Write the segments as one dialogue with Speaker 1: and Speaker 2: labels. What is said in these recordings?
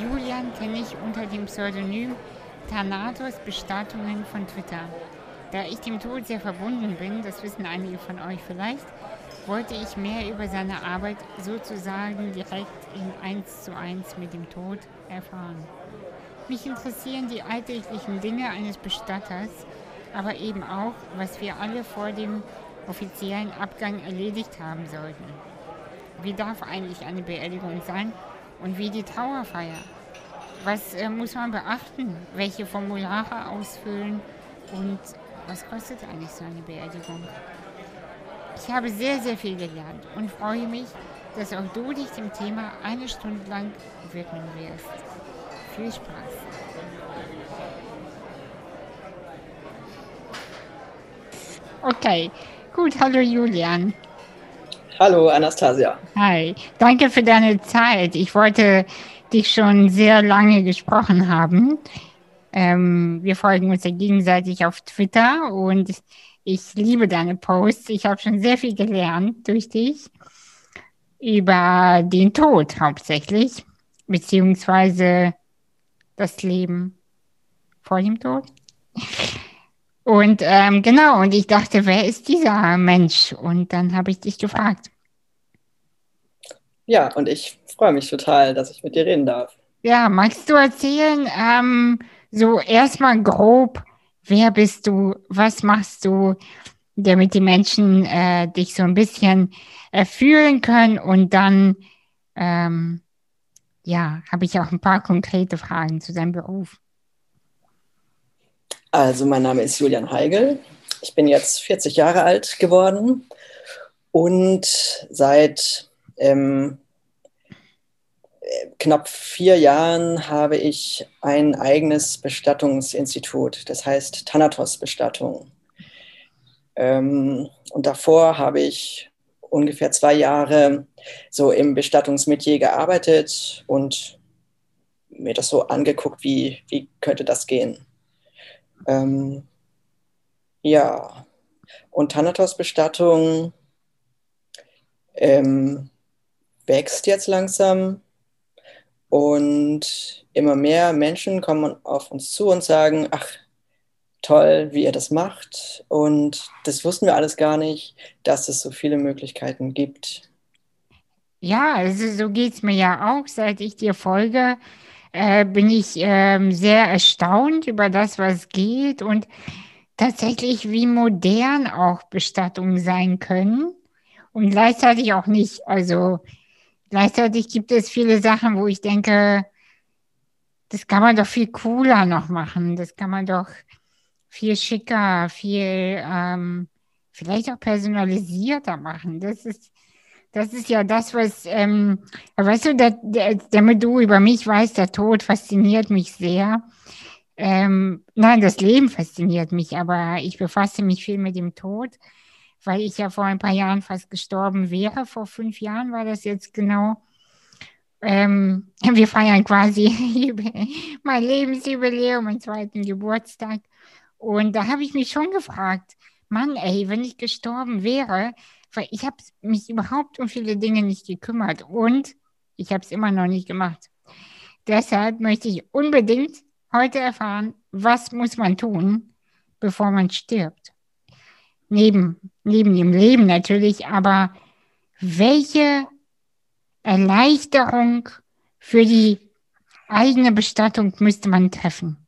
Speaker 1: Julian kenne ich unter dem Pseudonym Thanatos Bestattungen von Twitter. Da ich dem Tod sehr verbunden bin, das wissen einige von euch vielleicht, wollte ich mehr über seine Arbeit sozusagen direkt in 1 zu 1 mit dem Tod erfahren. Mich interessieren die alltäglichen Dinge eines Bestatters, aber eben auch, was wir alle vor dem offiziellen Abgang erledigt haben sollten. Wie darf eigentlich eine Beerdigung sein und wie die Trauerfeier? Was äh, muss man beachten? Welche Formulare ausfüllen und was kostet eigentlich so eine Beerdigung? Ich habe sehr, sehr viel gelernt und freue mich, dass auch du dich dem Thema eine Stunde lang widmen wirst. Viel Spaß! Okay, gut, hallo Julian.
Speaker 2: Hallo Anastasia.
Speaker 1: Hi, danke für deine Zeit. Ich wollte dich schon sehr lange gesprochen haben. Ähm, wir folgen uns ja gegenseitig auf Twitter und ich liebe deine Posts. Ich habe schon sehr viel gelernt durch dich über den Tod hauptsächlich, beziehungsweise das Leben vor dem Tod. Und ähm, genau, und ich dachte, wer ist dieser Mensch? Und dann habe ich dich gefragt.
Speaker 2: Ja, und ich freue mich total, dass ich mit dir reden darf.
Speaker 1: Ja, magst du erzählen, ähm, so erstmal grob, wer bist du, was machst du, damit die Menschen äh, dich so ein bisschen äh, fühlen können und dann, ähm, ja, habe ich auch ein paar konkrete Fragen zu deinem Beruf.
Speaker 2: Also, mein Name ist Julian Heigel. Ich bin jetzt 40 Jahre alt geworden und seit ähm, knapp vier Jahren habe ich ein eigenes Bestattungsinstitut, das heißt Thanatos Bestattung. Ähm, und davor habe ich ungefähr zwei Jahre so im Bestattungsmetier gearbeitet und mir das so angeguckt, wie, wie könnte das gehen. Ähm, ja, und Thanatos Bestattung ähm, wächst jetzt langsam und immer mehr Menschen kommen auf uns zu und sagen, ach, toll, wie ihr das macht. Und das wussten wir alles gar nicht, dass es so viele Möglichkeiten gibt.
Speaker 1: Ja, also so geht es mir ja auch. Seit ich dir folge, äh, bin ich äh, sehr erstaunt über das, was geht und tatsächlich, wie modern auch Bestattungen sein können und gleichzeitig auch nicht. Also Gleichzeitig gibt es viele Sachen, wo ich denke, das kann man doch viel cooler noch machen. Das kann man doch viel schicker, viel ähm, vielleicht auch personalisierter machen. Das ist, das ist ja das, was, ähm, weißt du, der, der, damit du über mich weißt, der Tod fasziniert mich sehr. Ähm, nein, das Leben fasziniert mich, aber ich befasse mich viel mit dem Tod weil ich ja vor ein paar Jahren fast gestorben wäre. Vor fünf Jahren war das jetzt genau. Ähm, wir feiern quasi mein Lebensjubiläum, meinen zweiten Geburtstag. Und da habe ich mich schon gefragt, Mann, ey, wenn ich gestorben wäre, weil ich habe mich überhaupt um viele Dinge nicht gekümmert und ich habe es immer noch nicht gemacht. Deshalb möchte ich unbedingt heute erfahren, was muss man tun, bevor man stirbt neben, neben dem Leben natürlich, aber welche Erleichterung für die eigene Bestattung müsste man treffen?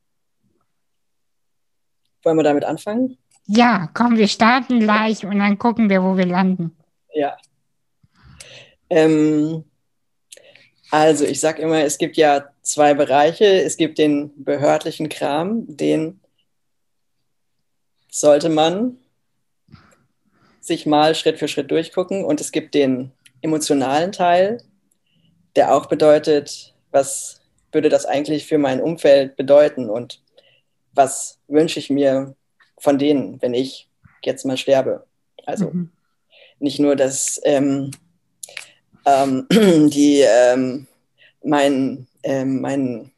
Speaker 2: Wollen wir damit anfangen?
Speaker 1: Ja, komm, wir starten gleich und dann gucken wir, wo wir landen.
Speaker 2: Ja. Ähm, also, ich sage immer, es gibt ja zwei Bereiche. Es gibt den behördlichen Kram, den sollte man sich mal Schritt für Schritt durchgucken. Und es gibt den emotionalen Teil, der auch bedeutet, was würde das eigentlich für mein Umfeld bedeuten und was wünsche ich mir von denen, wenn ich jetzt mal sterbe. Also mhm. nicht nur, dass ähm, ähm, die ähm, mein, ähm, mein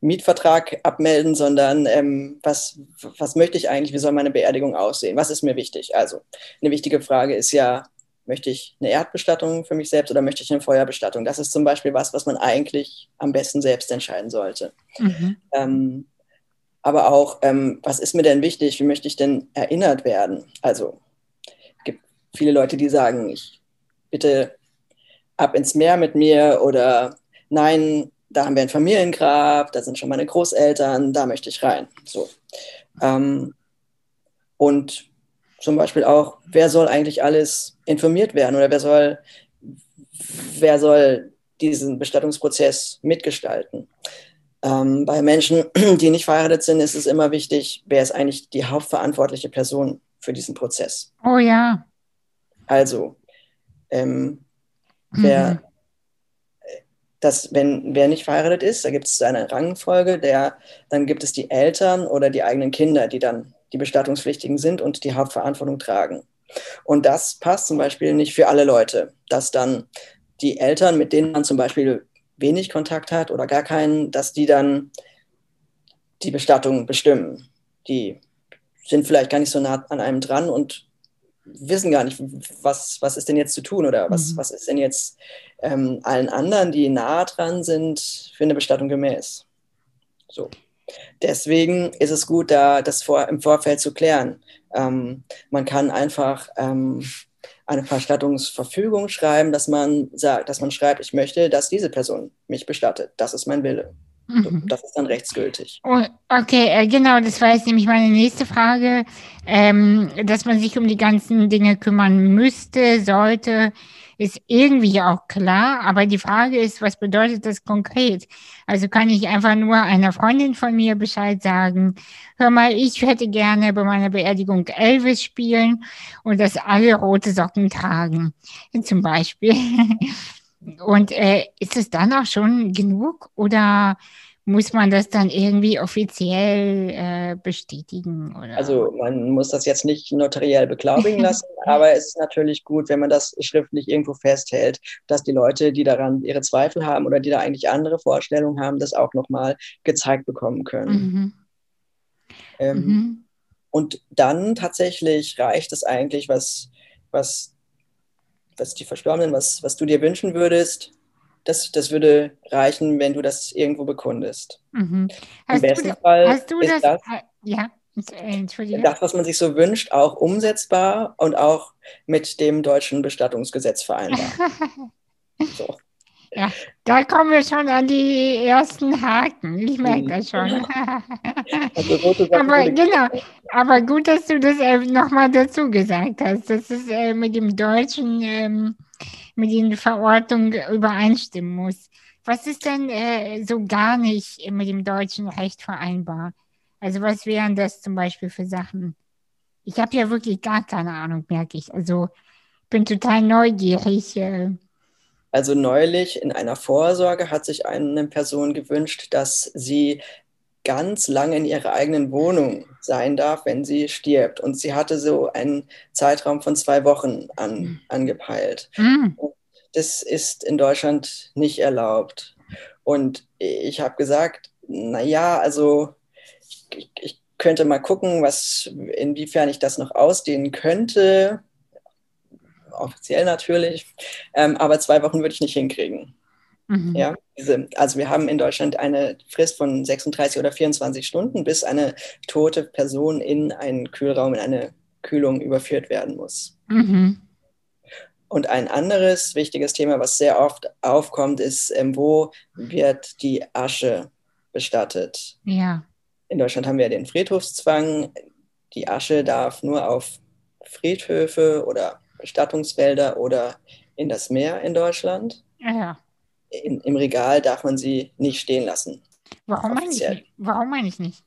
Speaker 2: Mietvertrag abmelden, sondern ähm, was, was möchte ich eigentlich, wie soll meine Beerdigung aussehen? Was ist mir wichtig? Also eine wichtige Frage ist ja, möchte ich eine Erdbestattung für mich selbst oder möchte ich eine Feuerbestattung? Das ist zum Beispiel was, was man eigentlich am besten selbst entscheiden sollte. Mhm. Ähm, aber auch, ähm, was ist mir denn wichtig? Wie möchte ich denn erinnert werden? Also, es gibt viele Leute, die sagen, ich bitte ab ins Meer mit mir oder nein, da haben wir ein Familiengrab, da sind schon meine Großeltern, da möchte ich rein. So. Ähm, und zum Beispiel auch, wer soll eigentlich alles informiert werden oder wer soll, wer soll diesen Bestattungsprozess mitgestalten? Ähm, bei Menschen, die nicht verheiratet sind, ist es immer wichtig, wer ist eigentlich die hauptverantwortliche Person für diesen Prozess.
Speaker 1: Oh ja.
Speaker 2: Also, ähm, wer, mhm. das, wenn wer nicht verheiratet ist, da gibt es eine Rangfolge, der, dann gibt es die Eltern oder die eigenen Kinder, die dann die Bestattungspflichtigen sind und die Hauptverantwortung tragen. Und das passt zum Beispiel nicht für alle Leute, dass dann die Eltern, mit denen man zum Beispiel wenig Kontakt hat oder gar keinen, dass die dann die Bestattung bestimmen. Die sind vielleicht gar nicht so nah an einem dran und wissen gar nicht, was, was ist denn jetzt zu tun oder was, mhm. was ist denn jetzt ähm, allen anderen, die nah dran sind, für eine Bestattung gemäß. So. Deswegen ist es gut, da das vor, im Vorfeld zu klären. Ähm, man kann einfach ähm, eine Verstattungsverfügung schreiben, dass man sagt, dass man schreibt, ich möchte, dass diese Person mich bestattet. Das ist mein Wille. Mhm. Das ist dann rechtsgültig.
Speaker 1: Oh, okay, äh, genau, das war jetzt nämlich meine nächste Frage, ähm, dass man sich um die ganzen Dinge kümmern müsste, sollte ist irgendwie auch klar, aber die Frage ist, was bedeutet das konkret? Also kann ich einfach nur einer Freundin von mir Bescheid sagen, hör mal, ich hätte gerne bei meiner Beerdigung Elvis spielen und dass alle rote Socken tragen, zum Beispiel. Und äh, ist es dann auch schon genug oder muss man das dann irgendwie offiziell äh, bestätigen? Oder?
Speaker 2: Also man muss das jetzt nicht notariell beglaubigen lassen, aber es ist natürlich gut, wenn man das schriftlich irgendwo festhält, dass die Leute, die daran ihre Zweifel haben oder die da eigentlich andere Vorstellungen haben, das auch nochmal gezeigt bekommen können. Mhm. Ähm, mhm. Und dann tatsächlich reicht es eigentlich, was, was, was die Verstorbenen, was, was du dir wünschen würdest, das, das würde reichen, wenn du das irgendwo bekundest. Mhm. Im besten du, Fall hast du ist das, das, ja, Entschuldige. das, was man sich so wünscht, auch umsetzbar und auch mit dem deutschen Bestattungsgesetz vereinbar.
Speaker 1: so. Ja, da kommen wir schon an die ersten Haken. Ich merke mhm. das schon. also aber genau, aber gut, dass du das äh, nochmal dazu gesagt hast. Das ist äh, mit dem deutschen ähm, mit den Verortungen übereinstimmen muss. Was ist denn äh, so gar nicht mit dem deutschen Recht vereinbar? Also was wären das zum Beispiel für Sachen? Ich habe ja wirklich gar keine Ahnung, merke ich. Also bin total neugierig. Äh.
Speaker 2: Also neulich in einer Vorsorge hat sich eine Person gewünscht, dass sie ganz lange in ihrer eigenen Wohnung sein darf, wenn sie stirbt. Und sie hatte so einen Zeitraum von zwei Wochen an, hm. angepeilt. Mhm. Das ist in Deutschland nicht erlaubt. Und ich habe gesagt, naja, also ich, ich könnte mal gucken, was, inwiefern ich das noch ausdehnen könnte. Offiziell natürlich. Ähm, aber zwei Wochen würde ich nicht hinkriegen. Mhm. Ja, diese, also wir haben in Deutschland eine Frist von 36 oder 24 Stunden, bis eine tote Person in einen Kühlraum, in eine Kühlung überführt werden muss. Mhm. Und ein anderes wichtiges Thema, was sehr oft aufkommt, ist, ähm, wo wird die Asche bestattet?
Speaker 1: Ja.
Speaker 2: In Deutschland haben wir den Friedhofszwang. Die Asche darf nur auf Friedhöfe oder Bestattungsfelder oder in das Meer in Deutschland.
Speaker 1: Ja
Speaker 2: in, im Regal darf man sie nicht stehen lassen.
Speaker 1: Warum meine ich nicht? Warum meine ich nicht?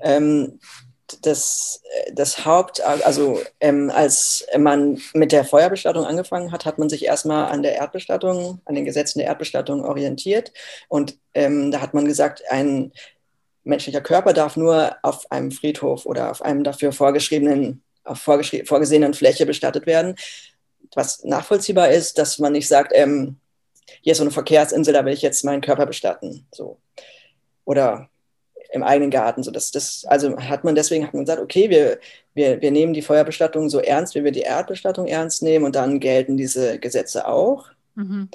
Speaker 2: Ähm, das, das Haupt, also ähm, als man mit der Feuerbestattung angefangen hat, hat man sich erstmal an der Erdbestattung, an den Gesetzen der Erdbestattung orientiert. Und ähm, da hat man gesagt, ein menschlicher Körper darf nur auf einem Friedhof oder auf einem dafür vorgeschriebenen, auf vorgesehenen Fläche bestattet werden was nachvollziehbar ist, dass man nicht sagt, ähm, hier ist so eine Verkehrsinsel, da will ich jetzt meinen Körper bestatten. So. Oder im eigenen Garten. So, das, das, also hat man deswegen hat man gesagt, okay, wir, wir, wir nehmen die Feuerbestattung so ernst, wie wir die Erdbestattung ernst nehmen und dann gelten diese Gesetze auch. Mhm.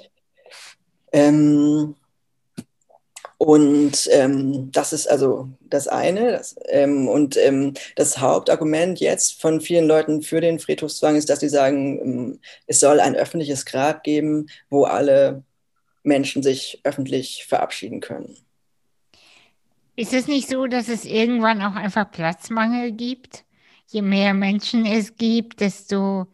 Speaker 2: Ähm, und ähm, das ist also das eine. Das, ähm, und ähm, das Hauptargument jetzt von vielen Leuten für den Friedhofszwang ist, dass sie sagen, ähm, es soll ein öffentliches Grab geben, wo alle Menschen sich öffentlich verabschieden können.
Speaker 1: Ist es nicht so, dass es irgendwann auch einfach Platzmangel gibt? Je mehr Menschen es gibt, desto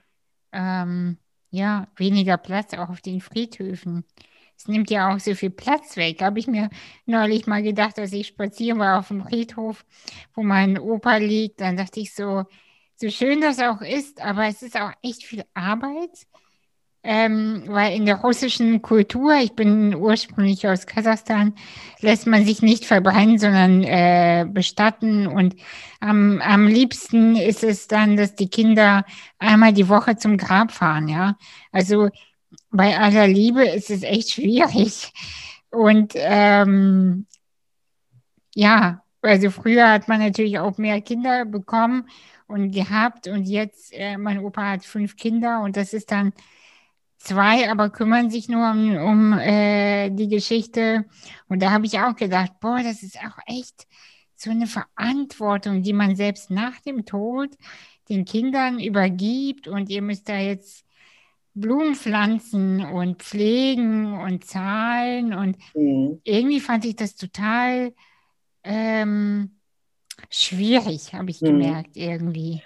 Speaker 1: ähm, ja, weniger Platz auch auf den Friedhöfen. Es nimmt ja auch so viel Platz weg. Habe ich mir neulich mal gedacht, als ich spazieren war auf dem Friedhof, wo mein Opa liegt. Dann dachte ich so, so schön das auch ist, aber es ist auch echt viel Arbeit. Ähm, weil in der russischen Kultur, ich bin ursprünglich aus Kasachstan, lässt man sich nicht verbrennen, sondern äh, bestatten. Und am, am liebsten ist es dann, dass die Kinder einmal die Woche zum Grab fahren, ja. Also bei aller Liebe ist es echt schwierig. Und ähm, ja, also früher hat man natürlich auch mehr Kinder bekommen und gehabt und jetzt, äh, mein Opa hat fünf Kinder und das ist dann zwei, aber kümmern sich nur um, um äh, die Geschichte. Und da habe ich auch gedacht, boah, das ist auch echt so eine Verantwortung, die man selbst nach dem Tod den Kindern übergibt und ihr müsst da jetzt Blumen pflanzen und pflegen und zahlen. Und mhm. irgendwie fand ich das total ähm, schwierig, habe ich mhm. gemerkt, irgendwie.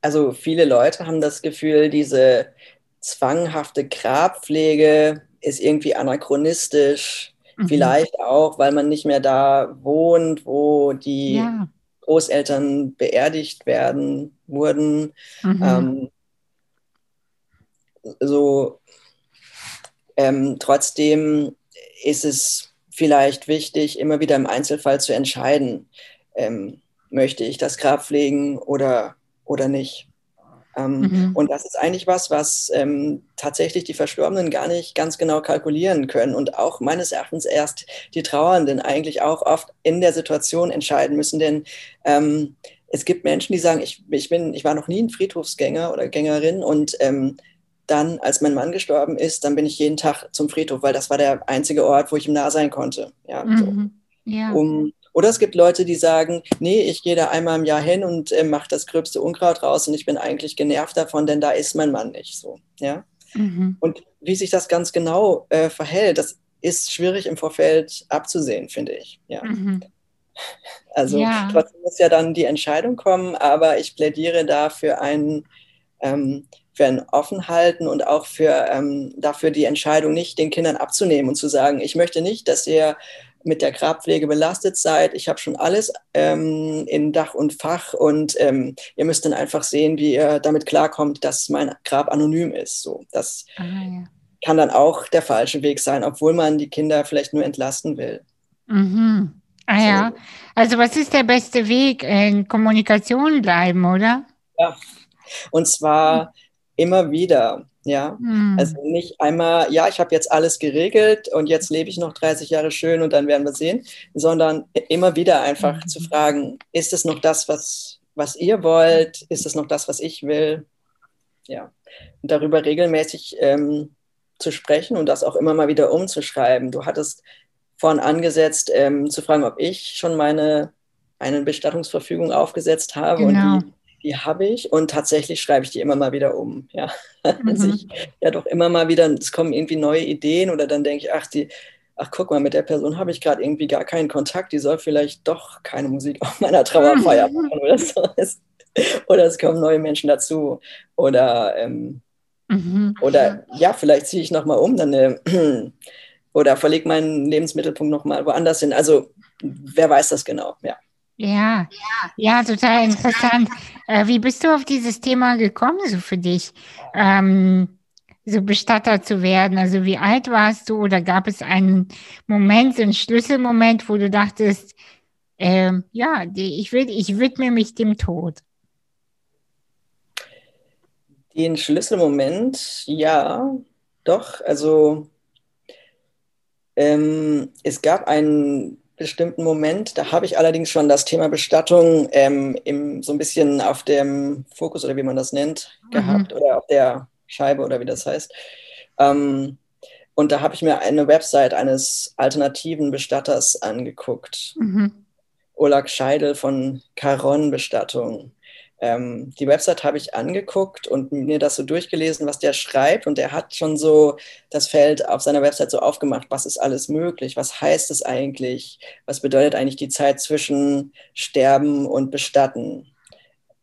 Speaker 2: Also viele Leute haben das Gefühl, diese zwanghafte Grabpflege ist irgendwie anachronistisch. Mhm. Vielleicht auch, weil man nicht mehr da wohnt, wo die ja. Großeltern beerdigt werden, wurden. Mhm. Ähm, so, ähm, trotzdem ist es vielleicht wichtig, immer wieder im Einzelfall zu entscheiden, ähm, möchte ich das Grab pflegen oder, oder nicht. Ähm, mhm. Und das ist eigentlich was, was ähm, tatsächlich die Verstorbenen gar nicht ganz genau kalkulieren können und auch meines Erachtens erst die Trauernden eigentlich auch oft in der Situation entscheiden müssen, denn ähm, es gibt Menschen, die sagen, ich, ich, bin, ich war noch nie ein Friedhofsgänger oder Gängerin und ähm, dann, als mein Mann gestorben ist, dann bin ich jeden Tag zum Friedhof, weil das war der einzige Ort, wo ich ihm nah sein konnte. Ja, mhm. so. ja. Um, oder es gibt Leute, die sagen, nee, ich gehe da einmal im Jahr hin und äh, mache das gröbste Unkraut raus und ich bin eigentlich genervt davon, denn da ist mein Mann nicht so. Ja? Mhm. Und wie sich das ganz genau äh, verhält, das ist schwierig im Vorfeld abzusehen, finde ich. Ja. Mhm. Also ja. trotzdem muss ja dann die Entscheidung kommen, aber ich plädiere da für einen ähm, für ein Offenhalten und auch für, ähm, dafür die Entscheidung nicht den Kindern abzunehmen und zu sagen, ich möchte nicht, dass ihr mit der Grabpflege belastet seid. Ich habe schon alles ähm, in Dach und Fach und ähm, ihr müsst dann einfach sehen, wie ihr damit klarkommt, dass mein Grab anonym ist. So, das ah, ja. kann dann auch der falsche Weg sein, obwohl man die Kinder vielleicht nur entlasten will.
Speaker 1: Mhm. Ah ja, also was ist der beste Weg? In Kommunikation bleiben, oder?
Speaker 2: Ja, und zwar mhm immer wieder. Ja, mhm. also nicht einmal, ja, ich habe jetzt alles geregelt und jetzt lebe ich noch 30 Jahre schön und dann werden wir sehen, sondern immer wieder einfach mhm. zu fragen, ist es noch das, was, was ihr wollt? Ist es noch das, was ich will? Ja, und darüber regelmäßig ähm, zu sprechen und das auch immer mal wieder umzuschreiben. Du hattest vorhin angesetzt, ähm, zu fragen, ob ich schon meine eine Bestattungsverfügung aufgesetzt habe genau. und die die habe ich und tatsächlich schreibe ich die immer mal wieder um. Ja. Mhm. Also ich, ja, doch immer mal wieder, es kommen irgendwie neue Ideen oder dann denke ich, ach, die, ach guck mal, mit der Person habe ich gerade irgendwie gar keinen Kontakt, die soll vielleicht doch keine Musik auf meiner Trauerfeier machen oder so. Oder es kommen neue Menschen dazu. Oder, ähm, mhm. oder ja, vielleicht ziehe ich nochmal um, dann äh, oder verlege meinen Lebensmittelpunkt nochmal woanders hin. Also wer weiß das genau, ja.
Speaker 1: Ja, ja, total interessant. Äh, wie bist du auf dieses Thema gekommen, so für dich, ähm, so Bestatter zu werden? Also wie alt warst du oder gab es einen Moment, so einen Schlüsselmoment, wo du dachtest, äh, ja, ich, will, ich widme mich dem Tod?
Speaker 2: Den Schlüsselmoment, ja, doch. Also ähm, es gab einen bestimmten Moment. Da habe ich allerdings schon das Thema Bestattung ähm, im, so ein bisschen auf dem Fokus oder wie man das nennt, mhm. gehabt oder auf der Scheibe oder wie das heißt. Ähm, und da habe ich mir eine Website eines alternativen Bestatters angeguckt. Mhm. Olag Scheidel von Caron Bestattung. Ähm, die Website habe ich angeguckt und mir das so durchgelesen, was der schreibt. Und er hat schon so das Feld auf seiner Website so aufgemacht, was ist alles möglich, was heißt es eigentlich, was bedeutet eigentlich die Zeit zwischen Sterben und Bestatten,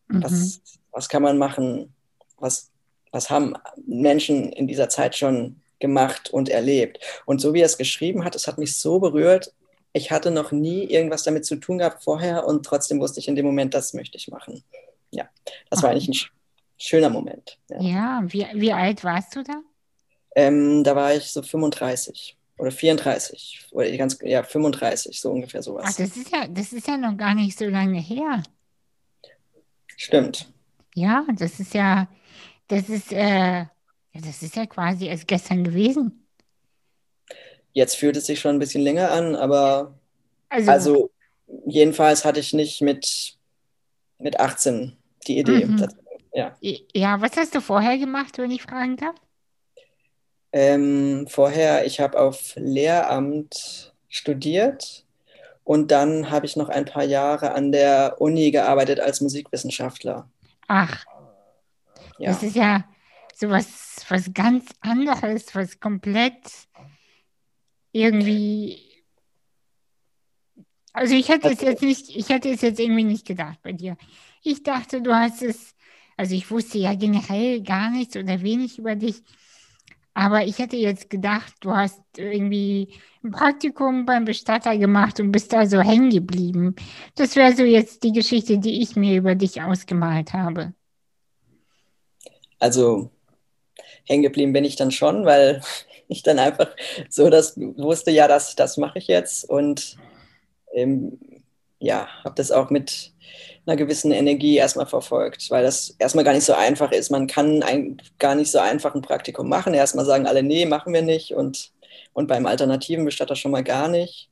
Speaker 2: mhm. was, was kann man machen, was, was haben Menschen in dieser Zeit schon gemacht und erlebt. Und so wie er es geschrieben hat, es hat mich so berührt. Ich hatte noch nie irgendwas damit zu tun gehabt vorher und trotzdem wusste ich in dem Moment, das möchte ich machen ja, das war eigentlich ein schöner Moment.
Speaker 1: Ja, ja wie, wie alt warst du da?
Speaker 2: Ähm, da war ich so 35 oder 34 oder ganz, ja, 35, so ungefähr sowas.
Speaker 1: Ach, das ist ja, das ist ja noch gar nicht so lange her.
Speaker 2: Stimmt.
Speaker 1: Ja, das ist ja, das ist, äh, das ist ja quasi erst gestern gewesen.
Speaker 2: Jetzt fühlt es sich schon ein bisschen länger an, aber also, also jedenfalls hatte ich nicht mit, mit 18 die Idee. Mhm. Das,
Speaker 1: ja. ja, was hast du vorher gemacht, wenn ich fragen darf?
Speaker 2: Ähm, vorher, ich habe auf Lehramt studiert und dann habe ich noch ein paar Jahre an der Uni gearbeitet als Musikwissenschaftler.
Speaker 1: Ach, ja. das ist ja sowas was ganz anderes, was komplett irgendwie. Also ich hätte es jetzt nicht, ich hätte es jetzt irgendwie nicht gedacht bei dir. Ich dachte, du hast es, also ich wusste ja generell gar nichts oder wenig über dich, aber ich hätte jetzt gedacht, du hast irgendwie ein Praktikum beim Bestatter gemacht und bist da so hängen geblieben. Das wäre so jetzt die Geschichte, die ich mir über dich ausgemalt habe.
Speaker 2: Also hängen geblieben bin ich dann schon, weil ich dann einfach so das wusste, ja, das, das mache ich jetzt und ähm, ja, habe das auch mit einer gewissen Energie erstmal verfolgt, weil das erstmal gar nicht so einfach ist. Man kann ein, gar nicht so einfach ein Praktikum machen. Erstmal sagen alle, nee, machen wir nicht und, und beim alternativen Bestatter schon mal gar nicht.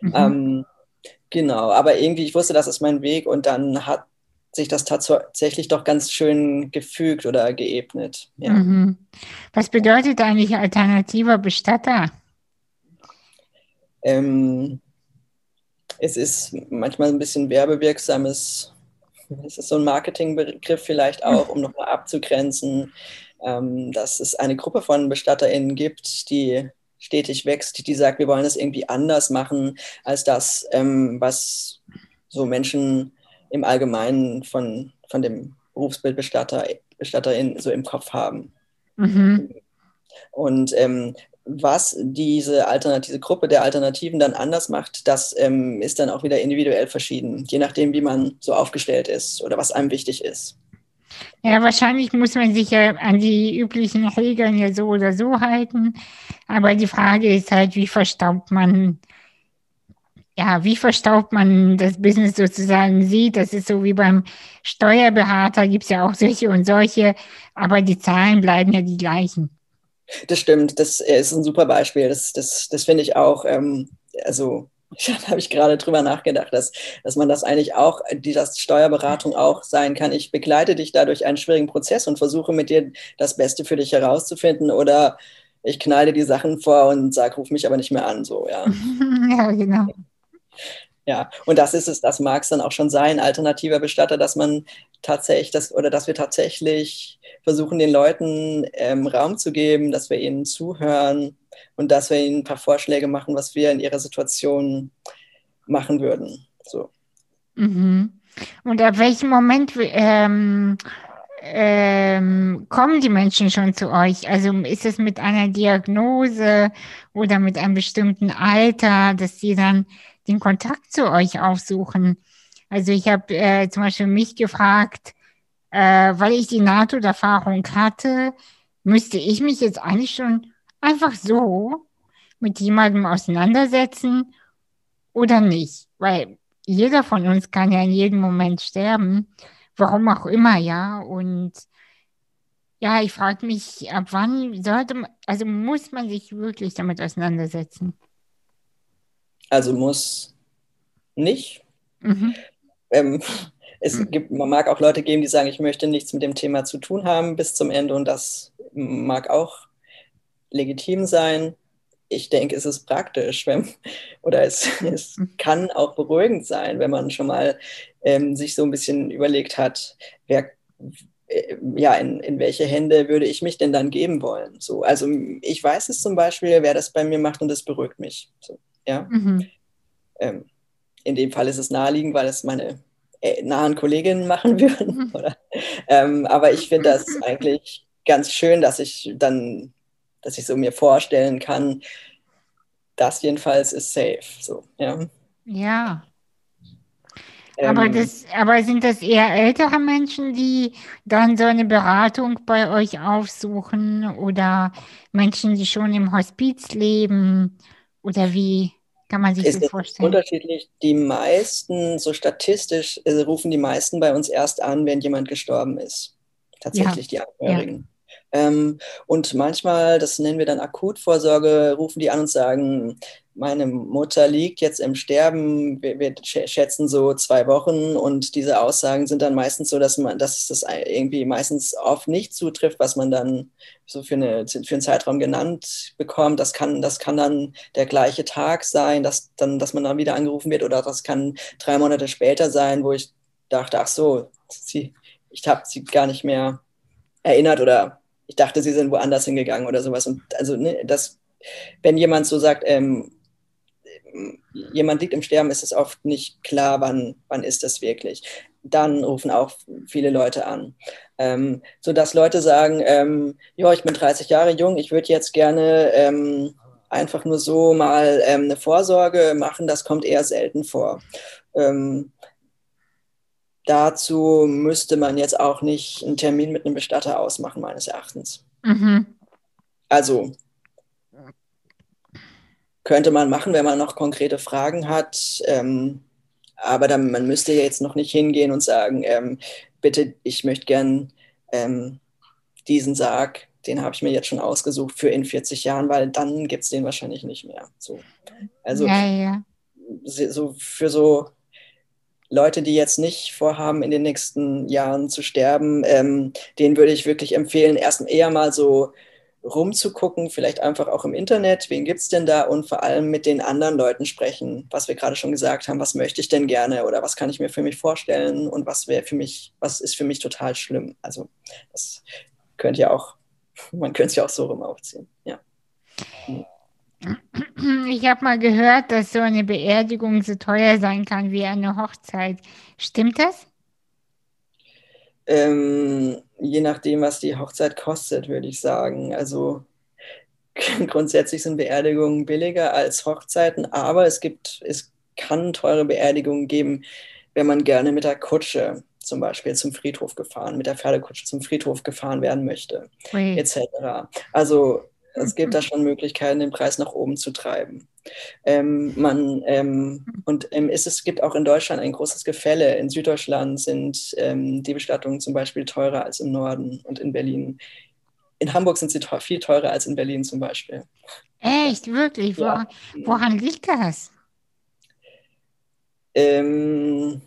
Speaker 2: Mhm. Ähm, genau, aber irgendwie, ich wusste, das ist mein Weg und dann hat sich das tatsächlich doch ganz schön gefügt oder geebnet. Ja. Mhm.
Speaker 1: Was bedeutet eigentlich alternativer Bestatter?
Speaker 2: Ähm, es ist manchmal ein bisschen werbewirksames, es ist so ein Marketingbegriff vielleicht auch, um nochmal abzugrenzen, ähm, dass es eine Gruppe von BestatterInnen gibt, die stetig wächst, die sagt, wir wollen es irgendwie anders machen als das, ähm, was so Menschen im Allgemeinen von, von dem Berufsbild Bestatter, BestatterInnen so im Kopf haben. Mhm. Und ähm, was diese alternative Gruppe der Alternativen dann anders macht, das ähm, ist dann auch wieder individuell verschieden, je nachdem, wie man so aufgestellt ist oder was einem wichtig ist.
Speaker 1: Ja, wahrscheinlich muss man sich ja an die üblichen Regeln ja so oder so halten. Aber die Frage ist halt, wie verstaubt man, ja, wie verstaubt man das Business sozusagen sieht. Das ist so wie beim Steuerberater, gibt es ja auch solche und solche, aber die Zahlen bleiben ja die gleichen.
Speaker 2: Das stimmt, das ist ein super Beispiel. Das, das, das finde ich auch, ähm, also da habe ich gerade drüber nachgedacht, dass, dass man das eigentlich auch, die das Steuerberatung auch sein kann. Ich begleite dich da durch einen schwierigen Prozess und versuche mit dir das Beste für dich herauszufinden oder ich knall die Sachen vor und sage, ruf mich aber nicht mehr an, so, ja. ja, genau. Ja, und das ist es, das mag es dann auch schon sein, alternativer Bestatter, dass man tatsächlich das oder dass wir tatsächlich versuchen, den Leuten ähm, Raum zu geben, dass wir ihnen zuhören und dass wir ihnen ein paar Vorschläge machen, was wir in ihrer Situation machen würden. So.
Speaker 1: Mhm. Und ab welchem Moment ähm, ähm, kommen die Menschen schon zu euch? Also ist es mit einer Diagnose oder mit einem bestimmten Alter, dass sie dann den Kontakt zu euch aufsuchen. Also ich habe äh, zum Beispiel mich gefragt, äh, weil ich die NATO-Erfahrung hatte, müsste ich mich jetzt eigentlich schon einfach so mit jemandem auseinandersetzen oder nicht? Weil jeder von uns kann ja in jedem Moment sterben, warum auch immer, ja. Und ja, ich frage mich, ab wann sollte man, also muss man sich wirklich damit auseinandersetzen?
Speaker 2: Also muss nicht. Mhm. Ähm, es mhm. gibt, man mag auch Leute geben, die sagen, ich möchte nichts mit dem Thema zu tun haben bis zum Ende und das mag auch legitim sein. Ich denke, es ist praktisch, wenn, oder es, es kann auch beruhigend sein, wenn man schon mal ähm, sich so ein bisschen überlegt hat, wer, äh, ja, in, in welche Hände würde ich mich denn dann geben wollen? So, also ich weiß es zum Beispiel, wer das bei mir macht und das beruhigt mich. So, ja. Mhm. Ähm, in dem Fall ist es naheliegend, weil es meine nahen Kolleginnen machen würden. Mhm. Ähm, aber ich finde das eigentlich ganz schön, dass ich dann, dass ich so mir vorstellen kann, das jedenfalls ist safe. So, ja.
Speaker 1: Ja. Aber, ähm, das, aber sind das eher ältere Menschen, die dann so eine Beratung bei euch aufsuchen oder Menschen, die schon im Hospiz leben? Oder wie? Kann man sich
Speaker 2: ist
Speaker 1: das vorstellen?
Speaker 2: Unterschiedlich. Die meisten, so statistisch, äh, rufen die meisten bei uns erst an, wenn jemand gestorben ist. Tatsächlich ja. die Angehörigen. Ähm, und manchmal, das nennen wir dann Akutvorsorge, rufen die an und sagen, meine Mutter liegt jetzt im Sterben, wir, wir, schätzen so zwei Wochen und diese Aussagen sind dann meistens so, dass man, dass das irgendwie meistens oft nicht zutrifft, was man dann so für, eine, für einen Zeitraum genannt bekommt. Das kann, das kann dann der gleiche Tag sein, dass, dann, dass man dann wieder angerufen wird oder das kann drei Monate später sein, wo ich dachte, ach so, sie, ich habe sie gar nicht mehr erinnert oder ich dachte, sie sind woanders hingegangen oder sowas. Und also ne, das, wenn jemand so sagt, ähm, jemand liegt im Sterben, ist es oft nicht klar, wann, wann ist das wirklich. Dann rufen auch viele Leute an. Ähm, sodass Leute sagen, ähm, ja, ich bin 30 Jahre jung, ich würde jetzt gerne ähm, einfach nur so mal ähm, eine Vorsorge machen, das kommt eher selten vor. Dazu müsste man jetzt auch nicht einen Termin mit einem Bestatter ausmachen, meines Erachtens. Mhm. Also könnte man machen, wenn man noch konkrete Fragen hat. Ähm, aber dann, man müsste jetzt noch nicht hingehen und sagen, ähm, bitte, ich möchte gern ähm, diesen Sarg, den habe ich mir jetzt schon ausgesucht für in 40 Jahren, weil dann gibt es den wahrscheinlich nicht mehr. So. Also ja, ja. So für so Leute, die jetzt nicht vorhaben, in den nächsten Jahren zu sterben, ähm, denen würde ich wirklich empfehlen, erst eher mal so rumzugucken, vielleicht einfach auch im Internet, wen gibt es denn da und vor allem mit den anderen Leuten sprechen, was wir gerade schon gesagt haben, was möchte ich denn gerne oder was kann ich mir für mich vorstellen und was wäre für mich, was ist für mich total schlimm. Also das könnte ja auch, man könnte es ja auch so rum aufziehen, ja.
Speaker 1: Ich habe mal gehört, dass so eine Beerdigung so teuer sein kann wie eine Hochzeit. Stimmt das?
Speaker 2: Ähm, je nachdem, was die Hochzeit kostet, würde ich sagen. Also grundsätzlich sind Beerdigungen billiger als Hochzeiten, aber es gibt, es kann teure Beerdigungen geben, wenn man gerne mit der Kutsche zum Beispiel zum Friedhof gefahren, mit der Pferdekutsche zum Friedhof gefahren werden möchte, etc. Also es gibt da schon Möglichkeiten, den Preis nach oben zu treiben. Ähm, man, ähm, und ähm, ist, es gibt auch in Deutschland ein großes Gefälle. In Süddeutschland sind ähm, die Bestattungen zum Beispiel teurer als im Norden und in Berlin. In Hamburg sind sie teuer, viel teurer als in Berlin zum Beispiel.
Speaker 1: Echt, wirklich? Ja. Woran, liegt das?
Speaker 2: Ähm,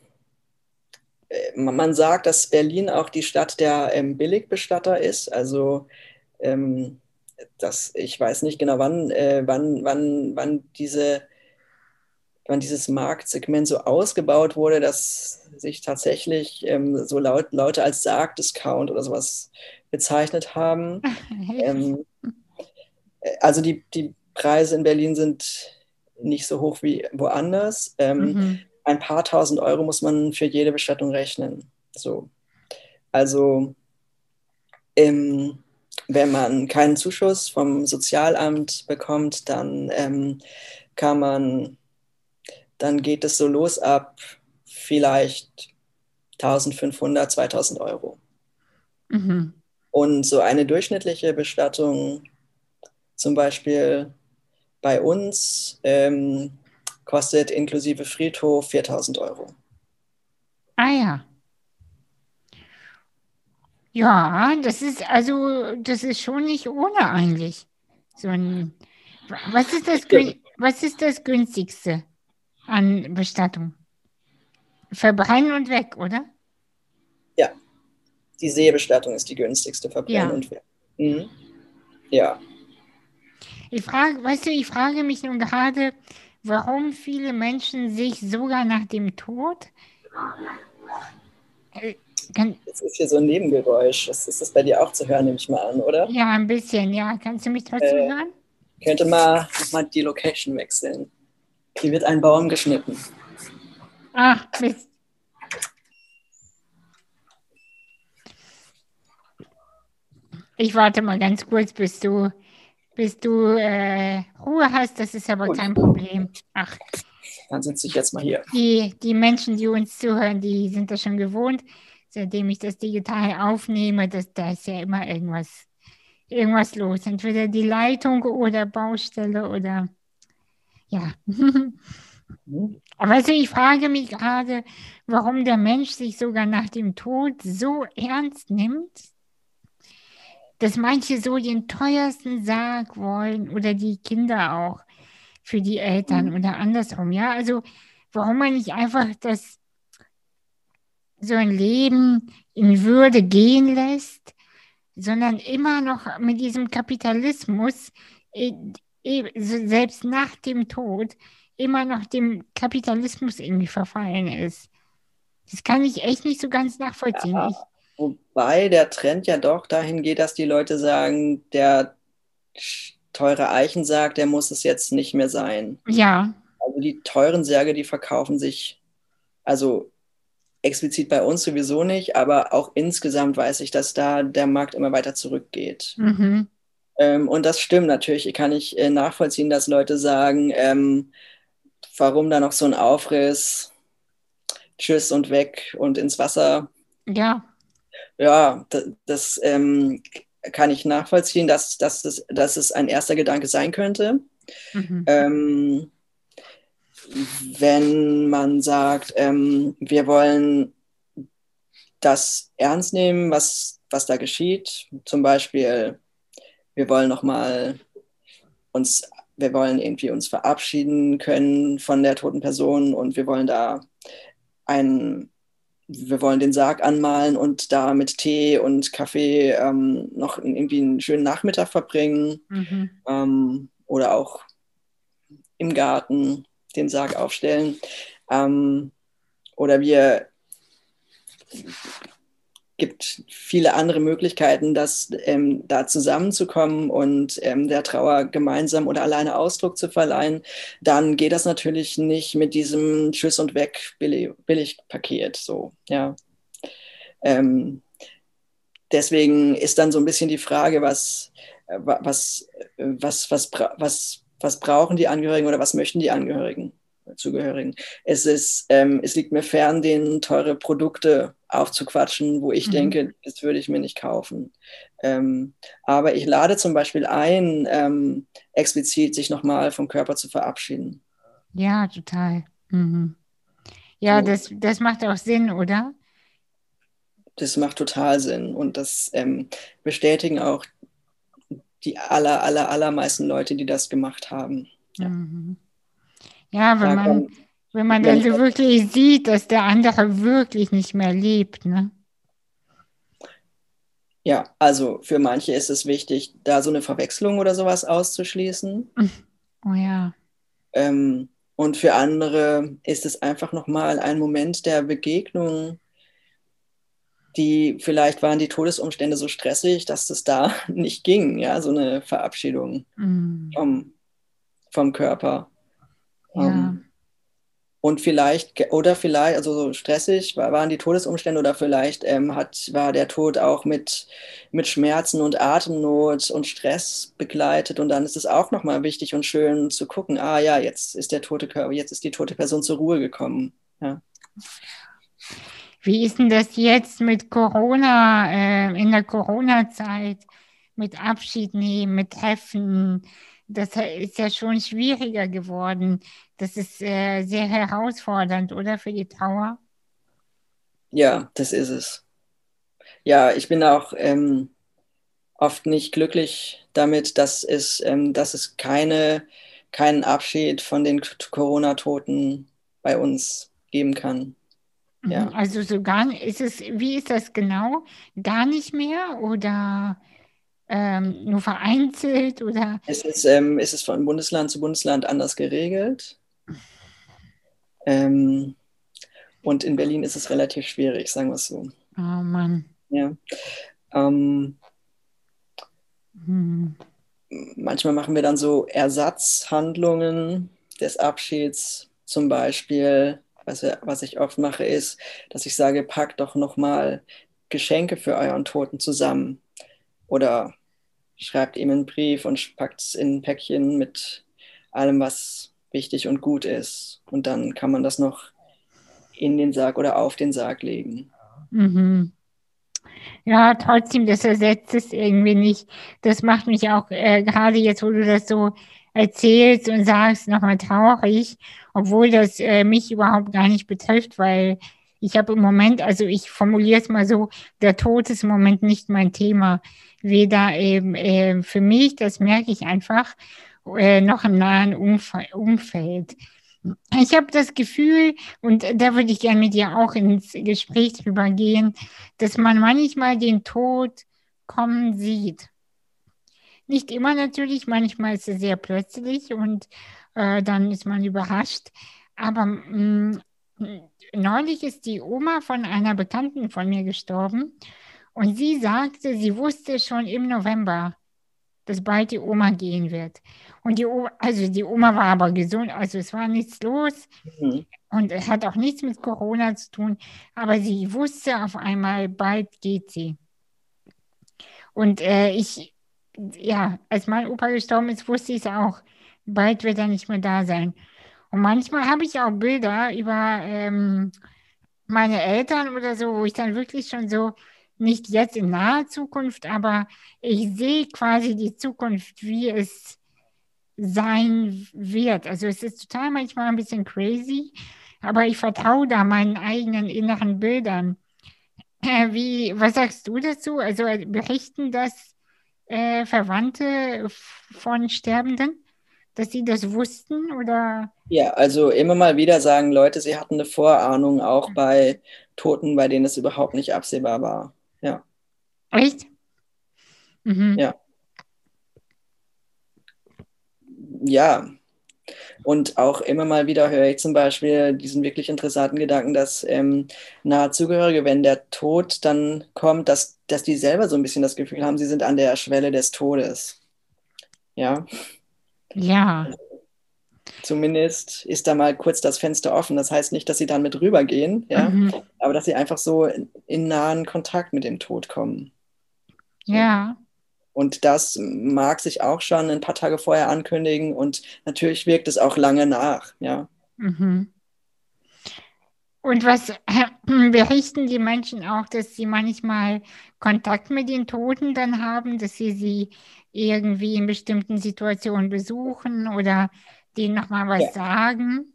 Speaker 2: äh, man sagt, dass Berlin auch die Stadt der ähm, Billigbestatter ist. Also ähm, das, ich weiß nicht genau, wann, äh, wann, wann, wann, diese, wann dieses Marktsegment so ausgebaut wurde, dass sich tatsächlich ähm, so laut, Leute als Sarg-Discount oder sowas bezeichnet haben. ähm, äh, also die, die Preise in Berlin sind nicht so hoch wie woanders. Ähm, mhm. Ein paar tausend Euro muss man für jede Bestattung rechnen. So. Also ähm, wenn man keinen Zuschuss vom Sozialamt bekommt, dann ähm, kann man, dann geht es so los ab vielleicht 1500, 2000 Euro. Mhm. Und so eine durchschnittliche Bestattung, zum Beispiel bei uns, ähm, kostet inklusive Friedhof 4000 Euro.
Speaker 1: Ah ja. Ja, das ist also, das ist schon nicht ohne eigentlich. So ein, was ist das, was ist das günstigste? an Bestattung. Verbrennen und weg, oder?
Speaker 2: Ja. Die Seebestattung ist die günstigste. Verbrennen
Speaker 1: Ja.
Speaker 2: und weg. Mhm. Ja.
Speaker 1: Ich frage, weißt du, ich frage mich nun gerade, warum viele Menschen sich sogar nach dem Tod. Kann,
Speaker 2: Das ist hier so ein Nebengeräusch. Das ist das bei dir auch zu hören, nehme ich mal an, oder?
Speaker 1: ja, ein bisschen, ja. Kannst du mich trotzdem
Speaker 2: Äh.
Speaker 1: hören?
Speaker 2: Könnte mal nochmal die Location wechseln. Hier wird ein Baum geschnitten.
Speaker 1: Ach, Mist. Ich warte mal ganz kurz, bis du, bis du äh, Ruhe hast. Das ist aber
Speaker 2: Gut.
Speaker 1: kein Problem. Ach,
Speaker 2: Dann sitze ich jetzt mal hier.
Speaker 1: die, die Menschen, die uns zuhören, die sind das schon gewohnt. Seitdem ich das digital aufnehme, das, da ist ja immer irgendwas, irgendwas los. Entweder die Leitung oder Baustelle oder ja.
Speaker 2: Mhm.
Speaker 1: Aber also ich frage mich gerade, warum der Mensch sich sogar nach dem Tod so ernst nimmt, dass manche so den teuersten Sarg wollen oder die Kinder auch für die Eltern
Speaker 2: Mhm.
Speaker 1: oder andersrum. Ja, also warum man nicht einfach das so ein Leben in Würde gehen lässt, sondern immer noch mit diesem Kapitalismus, eh, so selbst nach dem Tod, immer noch dem Kapitalismus irgendwie verfallen ist. Das kann ich echt nicht so ganz nachvollziehen.
Speaker 2: Ja. Wobei der Trend ja doch dahin geht, dass die Leute sagen, der teure Eichensarg, der muss es jetzt nicht mehr sein.
Speaker 1: ja,
Speaker 2: Also die teuren Särge, die verkaufen sich, also explizit bei uns sowieso nicht, aber auch insgesamt weiß ich, dass da der Markt immer weiter zurückgeht.
Speaker 1: mhm.
Speaker 2: Ähm, und das stimmt natürlich. Kann ich äh, nachvollziehen, dass Leute sagen, ähm, warum da noch so ein Aufriss? Tschüss und weg und ins Wasser.
Speaker 1: ja,
Speaker 2: Ja, das, das ähm, kann ich nachvollziehen, dass, dass, das, dass es ein erster Gedanke sein könnte.
Speaker 1: mhm.
Speaker 2: Wenn man sagt, ähm, wir wollen das ernst nehmen, was, was da geschieht, zum Beispiel, wir wollen nochmal uns, wir wollen irgendwie uns verabschieden können von der toten Person und wir wollen da ein, wir wollen den Sarg anmalen und da mit Tee und Kaffee ähm, noch irgendwie einen schönen Nachmittag verbringen.
Speaker 1: Mhm.
Speaker 2: ähm, oder auch im Garten den Sarg aufstellen. Ähm, oder wir gibt viele andere Möglichkeiten, das ähm, da zusammenzukommen und ähm, der Trauer gemeinsam oder alleine Ausdruck zu verleihen, dann geht das natürlich nicht mit diesem Tschüss und weg billig, Billigpaket. So, ja. Ähm, deswegen ist dann so ein bisschen die Frage, was, äh, wa- was, äh, was, was, bra- was, was brauchen die Angehörigen oder was möchten die Angehörigen, Zugehörigen? Es, ist, ähm, es liegt mir fern, denen teure Produkte aufzuquatschen, wo ich
Speaker 1: Mhm.
Speaker 2: denke, das würde ich mir nicht kaufen. Ähm, aber ich lade zum Beispiel ein, ähm, explizit sich nochmal vom Körper zu verabschieden.
Speaker 1: Ja, total. Mhm. Ja,
Speaker 2: So.
Speaker 1: das, das macht auch Sinn, oder?
Speaker 2: Das macht total Sinn und das ähm, bestätigen auch die aller, aller, allermeisten Leute, die das gemacht haben. Ja.
Speaker 1: Mhm. Ja, wenn
Speaker 2: Da
Speaker 1: man, wenn man
Speaker 2: wenn
Speaker 1: dann so
Speaker 2: ich-
Speaker 1: wirklich sieht, dass der andere wirklich nicht mehr lebt, ne?
Speaker 2: Ja, also für manche ist es wichtig, da so eine Verwechslung oder sowas auszuschließen.
Speaker 1: Oh ja.
Speaker 2: Ähm, und für andere ist es einfach nochmal ein Moment der Begegnung, die vielleicht waren die Todesumstände so stressig, dass es da nicht ging, ja, so eine Verabschiedung
Speaker 1: Mhm.
Speaker 2: vom, vom Körper.
Speaker 1: Ja.
Speaker 2: Ähm, und vielleicht, oder vielleicht, also so stressig wa- waren die Todesumstände oder vielleicht ähm, hat, war der Tod auch mit, mit Schmerzen und Atemnot und Stress begleitet. Und dann ist es auch nochmal wichtig und schön zu gucken, ah ja, jetzt ist der tote Körper, jetzt ist die tote Person zur Ruhe gekommen. Ja.
Speaker 1: Wie ist denn das jetzt mit Corona, äh, in der Corona-Zeit, mit Abschied nehmen, mit Treffen? Das ist ja schon schwieriger geworden. Das ist äh, sehr herausfordernd, oder für die Trauer?
Speaker 2: Ja, das ist es. Ja, ich bin auch ähm, oft nicht glücklich damit, dass es, ähm, dass es keine, keinen Abschied von den Corona-Toten bei uns geben kann. Ja.
Speaker 1: Mhm, also so gar nicht, ist es, wie ist das genau? Gar nicht mehr oder ähm, nur vereinzelt oder?
Speaker 2: Es ist, ähm, es ist von Bundesland zu Bundesland anders geregelt. Ähm, und in Berlin ist es relativ schwierig, sagen wir es so.
Speaker 1: Oh Mann.
Speaker 2: Ja. Ähm,
Speaker 1: Hm.
Speaker 2: manchmal machen wir dann so Ersatzhandlungen des Abschieds. Zum Beispiel, was, wir, was ich oft mache, ist, dass ich sage, packt doch nochmal Geschenke für euren Toten zusammen. Oder schreibt ihm einen Brief und packt es in ein Päckchen mit allem, was wichtig und gut ist. Und dann kann man das noch in den Sarg oder auf den Sarg legen.
Speaker 1: Mhm. Ja, trotzdem, das ersetzt es irgendwie nicht. Das macht mich auch äh, gerade jetzt, wo du das so erzählst und sagst, nochmal traurig, obwohl das äh, mich überhaupt gar nicht betrifft, weil ich habe im Moment, also ich formuliere es mal so, der Tod ist im Moment nicht mein Thema. Weder eben äh, für mich, das merke ich einfach, äh, noch im nahen Umf Umfeld. Ich habe das Gefühl, und da würde ich gerne mit dir auch ins Gespräch drüber gehen, dass man manchmal den Tod kommen sieht. Nicht immer natürlich, manchmal ist es sehr plötzlich und äh, dann ist man überrascht. Aber mh, neulich ist die Oma von einer Bekannten von mir gestorben und sie sagte, sie wusste schon im November, dass bald die Oma gehen wird. Und die Oma, also die Oma war aber gesund, also es war nichts los
Speaker 2: Mhm.
Speaker 1: und es hat auch nichts mit Corona zu tun, aber sie wusste auf einmal, bald geht sie. Und äh, ich, ja, als mein Opa gestorben ist, wusste ich es auch, bald wird er nicht mehr da sein. Und manchmal habe ich auch Bilder über ähm, meine Eltern oder so, wo ich dann wirklich schon so, nicht jetzt in naher Zukunft, aber ich sehe quasi die Zukunft, wie es sein wird. Also es ist total manchmal ein bisschen crazy, aber ich vertraue da meinen eigenen inneren Bildern. Äh, wie, was sagst du dazu? Also äh, berichten das äh, Verwandte von Sterbenden, dass sie das wussten oder?
Speaker 2: Ja, also immer mal wieder sagen Leute, sie hatten eine Vorahnung, auch bei Toten, bei denen es überhaupt nicht absehbar war. Ja.
Speaker 1: Echt? Mhm.
Speaker 2: Ja. Ja. Und auch immer mal wieder höre ich zum Beispiel diesen wirklich interessanten Gedanken, dass ähm, nahe Zugehörige, wenn der Tod dann kommt, dass, dass die selber so ein bisschen das Gefühl haben, sie sind an der Schwelle des Todes. Ja.
Speaker 1: Ja.
Speaker 2: Zumindest ist da mal kurz das Fenster offen. Das heißt nicht, dass sie dann mit rübergehen, ja,
Speaker 1: Mhm.
Speaker 2: aber dass sie einfach so in, in nahen Kontakt mit dem Tod kommen.
Speaker 1: Ja.
Speaker 2: Und das mag sich auch schon ein paar Tage vorher ankündigen und natürlich wirkt es auch lange nach, ja.
Speaker 1: Mhm. Und was berichten die Menschen auch, dass sie manchmal Kontakt mit den Toten dann haben, dass sie sie irgendwie in bestimmten Situationen besuchen oder denen nochmal was
Speaker 2: Ja.
Speaker 1: sagen?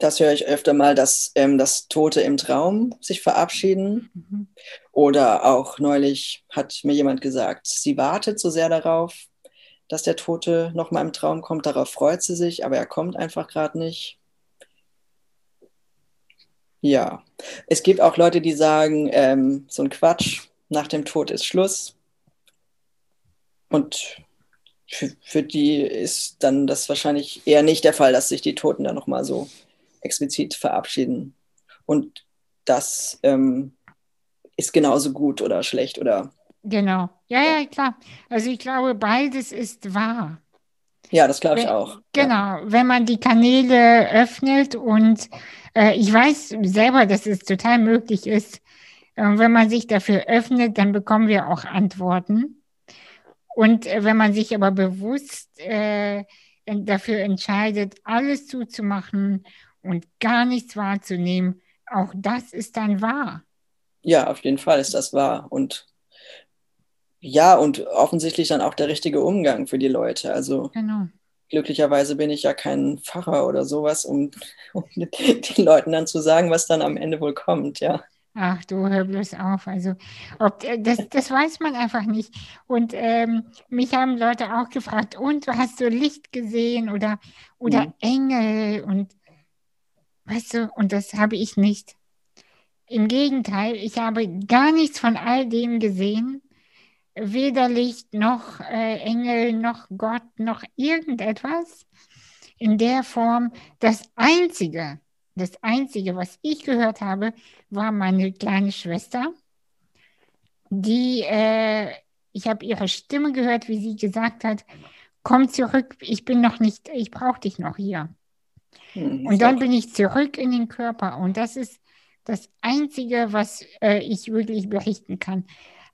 Speaker 2: Das höre ich öfter mal, dass, ähm, dass Tote im Traum sich verabschieden.
Speaker 1: Mhm.
Speaker 2: Oder auch neulich hat mir jemand gesagt, sie wartet so sehr darauf, dass der Tote nochmal im Traum kommt. Darauf freut sie sich, aber er kommt einfach gerade nicht. Ja, es gibt auch Leute, die sagen, ähm, so ein Quatsch, nach dem Tod ist Schluss. Und für, für die ist dann das wahrscheinlich eher nicht der Fall, dass sich die Toten dann nochmal so explizit verabschieden. Und das ähm, ist genauso gut oder schlecht oder
Speaker 1: Genau. Ja, ja, klar. Also ich glaube, beides ist wahr.
Speaker 2: ja, das glaube ich
Speaker 1: Wenn-
Speaker 2: auch. Ja.
Speaker 1: Genau, wenn man die Kanäle öffnet und äh, ich weiß selber, dass es total möglich ist, äh, wenn man sich dafür öffnet, dann bekommen wir auch Antworten. Und äh, wenn man sich aber bewusst äh, dafür entscheidet, alles zuzumachen und gar nichts wahrzunehmen, auch das ist dann wahr.
Speaker 2: Ja, auf jeden Fall ist das wahr. Und ja, und offensichtlich dann auch der richtige Umgang für die Leute. Also
Speaker 1: Genau.
Speaker 2: glücklicherweise bin ich ja kein Pfarrer oder sowas, um, um den Leuten dann zu sagen, was dann am Ende wohl kommt, ja.
Speaker 1: Ach du, hör bloß auf. Also, ob, äh, das, das weiß man einfach nicht. Und ähm, mich haben Leute auch gefragt, und hast du Licht gesehen oder, oder
Speaker 2: Mhm.
Speaker 1: Engel? Und Weißt du, und das habe ich nicht. Im Gegenteil, ich habe gar nichts von all dem gesehen. Weder Licht noch äh, Engel noch Gott noch irgendetwas in der Form. Das Einzige, das Einzige, was ich gehört habe, war meine kleine Schwester, die, äh, ich habe ihre Stimme gehört, wie sie gesagt hat, komm zurück, ich bin noch nicht, ich brauche dich noch hier. Hm, und dann bin ich zurück in den Körper und das ist das Einzige, was äh, ich wirklich berichten kann.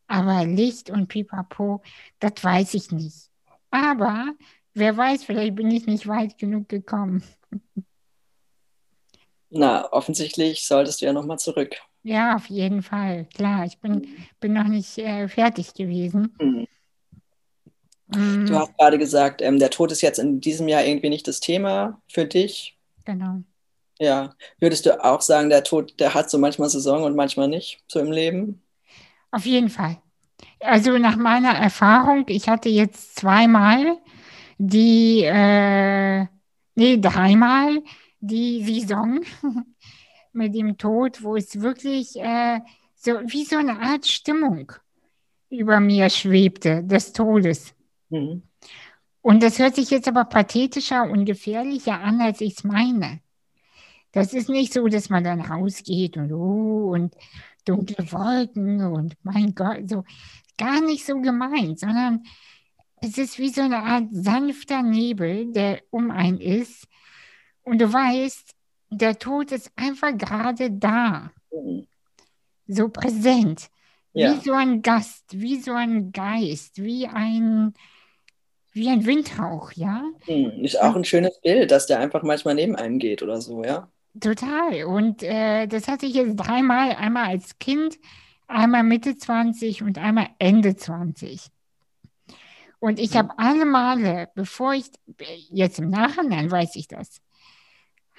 Speaker 1: Aber Licht und Pipapo, das weiß ich nicht. Aber wer weiß, vielleicht bin ich nicht weit genug gekommen.
Speaker 2: Na, offensichtlich solltest du ja nochmal zurück.
Speaker 1: Ja, auf jeden Fall. Klar, ich bin, bin noch nicht äh, fertig gewesen.
Speaker 2: Mhm. Mhm. Du hast gerade gesagt, ähm, der Tod ist jetzt in diesem Jahr irgendwie nicht das Thema für dich.
Speaker 1: Genau.
Speaker 2: Ja. Würdest du auch sagen, der Tod, der hat so manchmal Saison und manchmal nicht, so im Leben?
Speaker 1: Auf jeden Fall. Also nach meiner Erfahrung, ich hatte jetzt zweimal die, äh, nee, dreimal die Saison mit dem Tod, wo es wirklich äh, so wie so eine Art Stimmung über mir schwebte, des Todes. Mhm. Und das hört sich jetzt aber pathetischer und gefährlicher an, als ich es meine. Das ist nicht so, dass man dann rausgeht und, oh, und dunkle Wolken und mein Gott, so gar nicht so gemeint, sondern es ist wie so eine Art sanfter Nebel, der um einen ist. Und du weißt, der Tod ist einfach gerade da. So präsent. Ja. Wie so ein Gast, wie so ein Geist, wie ein, wie ein Windhauch, ja.
Speaker 2: Hm, ist auch ein schönes Bild, dass der einfach manchmal neben einem geht oder so, ja.
Speaker 1: Total. Und äh, das hatte ich jetzt dreimal, einmal als Kind, einmal Mitte 20 und einmal Ende 20. Und ich habe alle Male, bevor ich, jetzt im Nachhinein weiß ich das,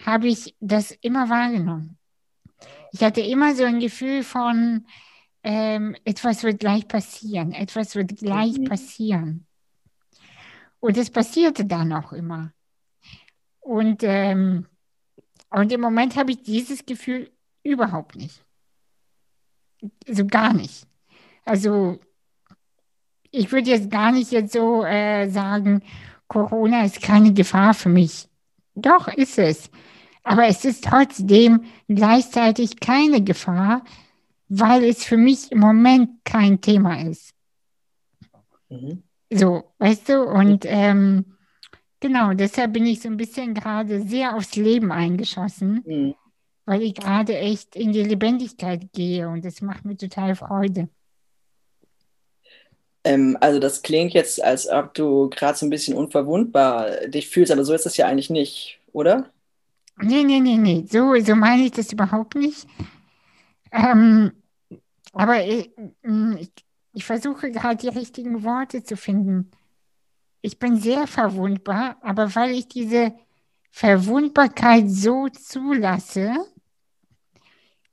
Speaker 1: habe ich das immer wahrgenommen. Ich hatte immer so ein Gefühl von, ähm, etwas wird gleich passieren, etwas wird gleich mhm. passieren. Und es passierte dann auch immer. Und, ähm, und im Moment habe ich dieses Gefühl überhaupt nicht. So gar nicht. Also ich würde jetzt gar nicht jetzt so äh, sagen, Corona ist keine Gefahr für mich. Doch, ist es. Aber es ist trotzdem gleichzeitig keine Gefahr, weil es für mich im Moment kein Thema ist. Mhm. So, weißt du, und ähm, genau, deshalb bin ich so ein bisschen gerade sehr aufs Leben eingeschossen, mhm. weil ich gerade echt in die Lebendigkeit gehe und das macht mir total Freude.
Speaker 2: Ähm, also das klingt jetzt, als ob du gerade so ein bisschen unverwundbar dich fühlst, aber so ist es ja eigentlich nicht, oder?
Speaker 1: Nee, nee, nee, nee, so, so meine ich das überhaupt nicht. Ähm, aber ich, ich ich versuche gerade die richtigen Worte zu finden. Ich bin sehr verwundbar, aber weil ich diese Verwundbarkeit so zulasse,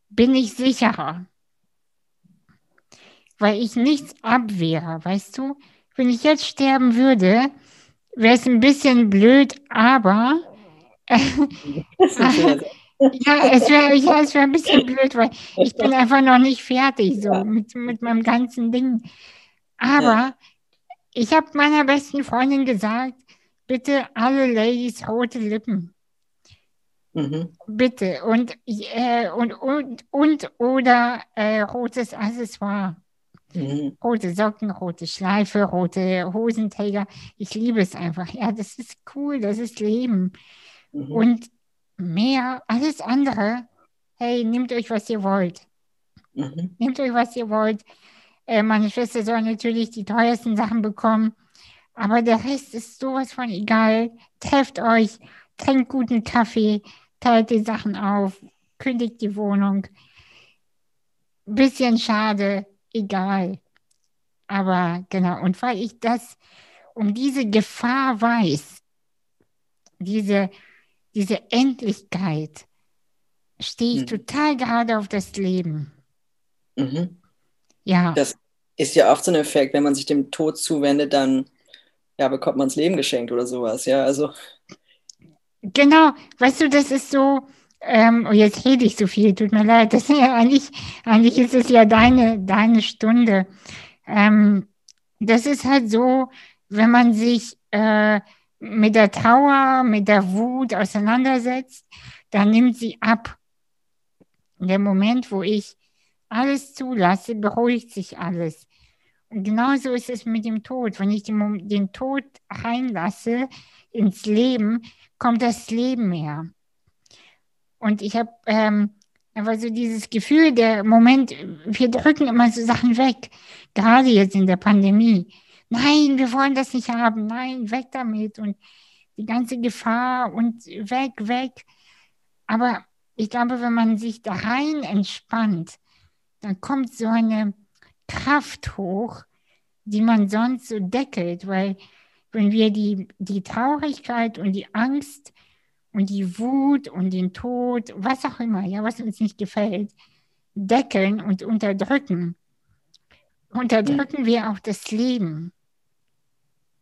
Speaker 1: bin ich sicherer. Weil ich nichts abwehre, weißt du? Wenn ich jetzt sterben würde, wäre es ein bisschen blöd, aber Ja, es wäre ja, wär ein bisschen blöd, weil ich bin einfach noch nicht fertig so ja. mit, mit meinem ganzen Ding. Aber ja. ich habe meiner besten Freundin gesagt, bitte alle Ladies rote Lippen. Mhm. Bitte. Und, äh, und, und, und oder äh, rotes Accessoire. Mhm. Rote Socken, rote Schleife, rote Hosenträger. Ich liebe es einfach. Ja, das ist cool, das ist Leben. Mhm. Und mehr, alles andere, hey, nehmt euch, was ihr wollt. Mhm. Nehmt euch, was ihr wollt. Äh, meine Schwester soll natürlich die teuersten Sachen bekommen, aber der Rest ist sowas von egal. Trefft euch, trinkt guten Kaffee, teilt die Sachen auf, kündigt die Wohnung. Bisschen schade, egal. Aber genau, und weil ich das um diese Gefahr weiß, diese diese Endlichkeit, stehe ich mhm. total gerade auf das Leben.
Speaker 2: Mhm. Ja. Das ist ja oft so ein Effekt, wenn man sich dem Tod zuwendet, dann ja, bekommt man das Leben geschenkt oder sowas. Ja, also.
Speaker 1: Genau, weißt du, das ist so, ähm, und jetzt rede ich so viel, tut mir leid. Das ist ja eigentlich, eigentlich ist es ja deine, deine Stunde. Ähm, das ist halt so, wenn man sich äh, mit der Trauer, mit der Wut auseinandersetzt, dann nimmt sie ab. In dem Moment, wo ich alles zulasse, beruhigt sich alles. Und genauso ist es mit dem Tod. Wenn ich den, den Tod reinlasse ins Leben, kommt das Leben her. Und ich habe ähm, einfach so dieses Gefühl, der Moment, wir drücken immer so Sachen weg, gerade jetzt in der Pandemie. Nein, wir wollen das nicht haben, nein, weg damit. Und die ganze Gefahr und weg, weg. Aber ich glaube, wenn man sich da rein entspannt, dann kommt so eine Kraft hoch, die man sonst so deckelt, weil wenn wir die, die Traurigkeit und die Angst und die Wut und den Tod, was auch immer, ja, was uns nicht gefällt, deckeln und unterdrücken, unterdrücken mhm. wir auch das Leben.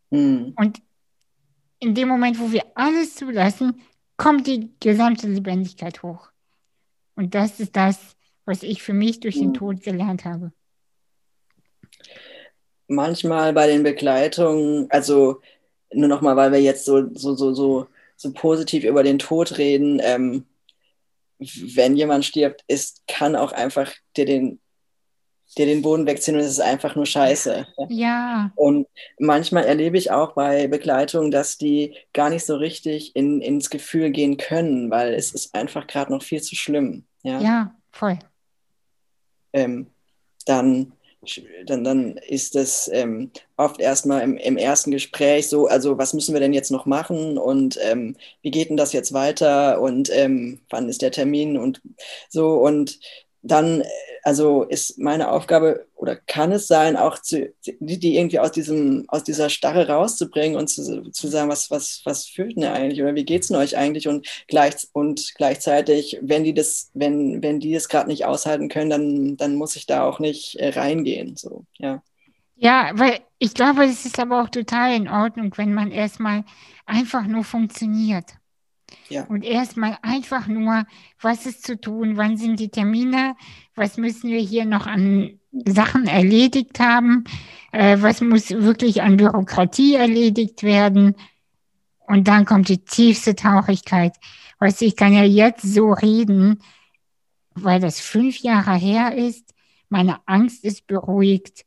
Speaker 1: Mhm. Und in dem Moment, wo wir alles zulassen, kommt die gesamte Lebendigkeit hoch. Und das ist das, was ich für mich durch den mhm. Tod gelernt habe.
Speaker 2: Manchmal bei den Begleitungen, also nur nochmal, weil wir jetzt so, so, so, so so positiv über den Tod reden. Ähm, wenn jemand stirbt, ist, kann auch einfach dir den, dir den Boden wegziehen und es ist einfach nur scheiße.
Speaker 1: Ja.
Speaker 2: Und manchmal erlebe ich auch bei Begleitung, dass die gar nicht so richtig in, ins Gefühl gehen können, weil es ist einfach gerade noch viel zu schlimm. Ja,
Speaker 1: ja voll.
Speaker 2: Ähm, dann dann, dann ist das ähm, oft erstmal im, im ersten Gespräch so, also was müssen wir denn jetzt noch machen und ähm, wie geht denn das jetzt weiter und ähm, wann ist der Termin und so und dann, also ist meine Aufgabe oder kann es sein, auch zu, die, die irgendwie aus diesem, aus dieser Starre rauszubringen und zu, zu sagen, was, was, was fühlt denn eigentlich oder wie geht es denn euch eigentlich und gleich und gleichzeitig, wenn die das, wenn, wenn die das gerade nicht aushalten können, dann, dann muss ich da auch nicht äh, reingehen. So, ja.
Speaker 1: Ja, weil ich glaube, es ist aber auch total in Ordnung, wenn man erstmal einfach nur funktioniert. Ja. Und erstmal einfach nur, was ist zu tun, wann sind die Termine, was müssen wir hier noch an Sachen erledigt haben, äh, was muss wirklich an Bürokratie erledigt werden. Und dann kommt die tiefste Traurigkeit. Weißt du, ich kann ja jetzt so reden, weil das fünf Jahre her ist. Meine Angst ist beruhigt.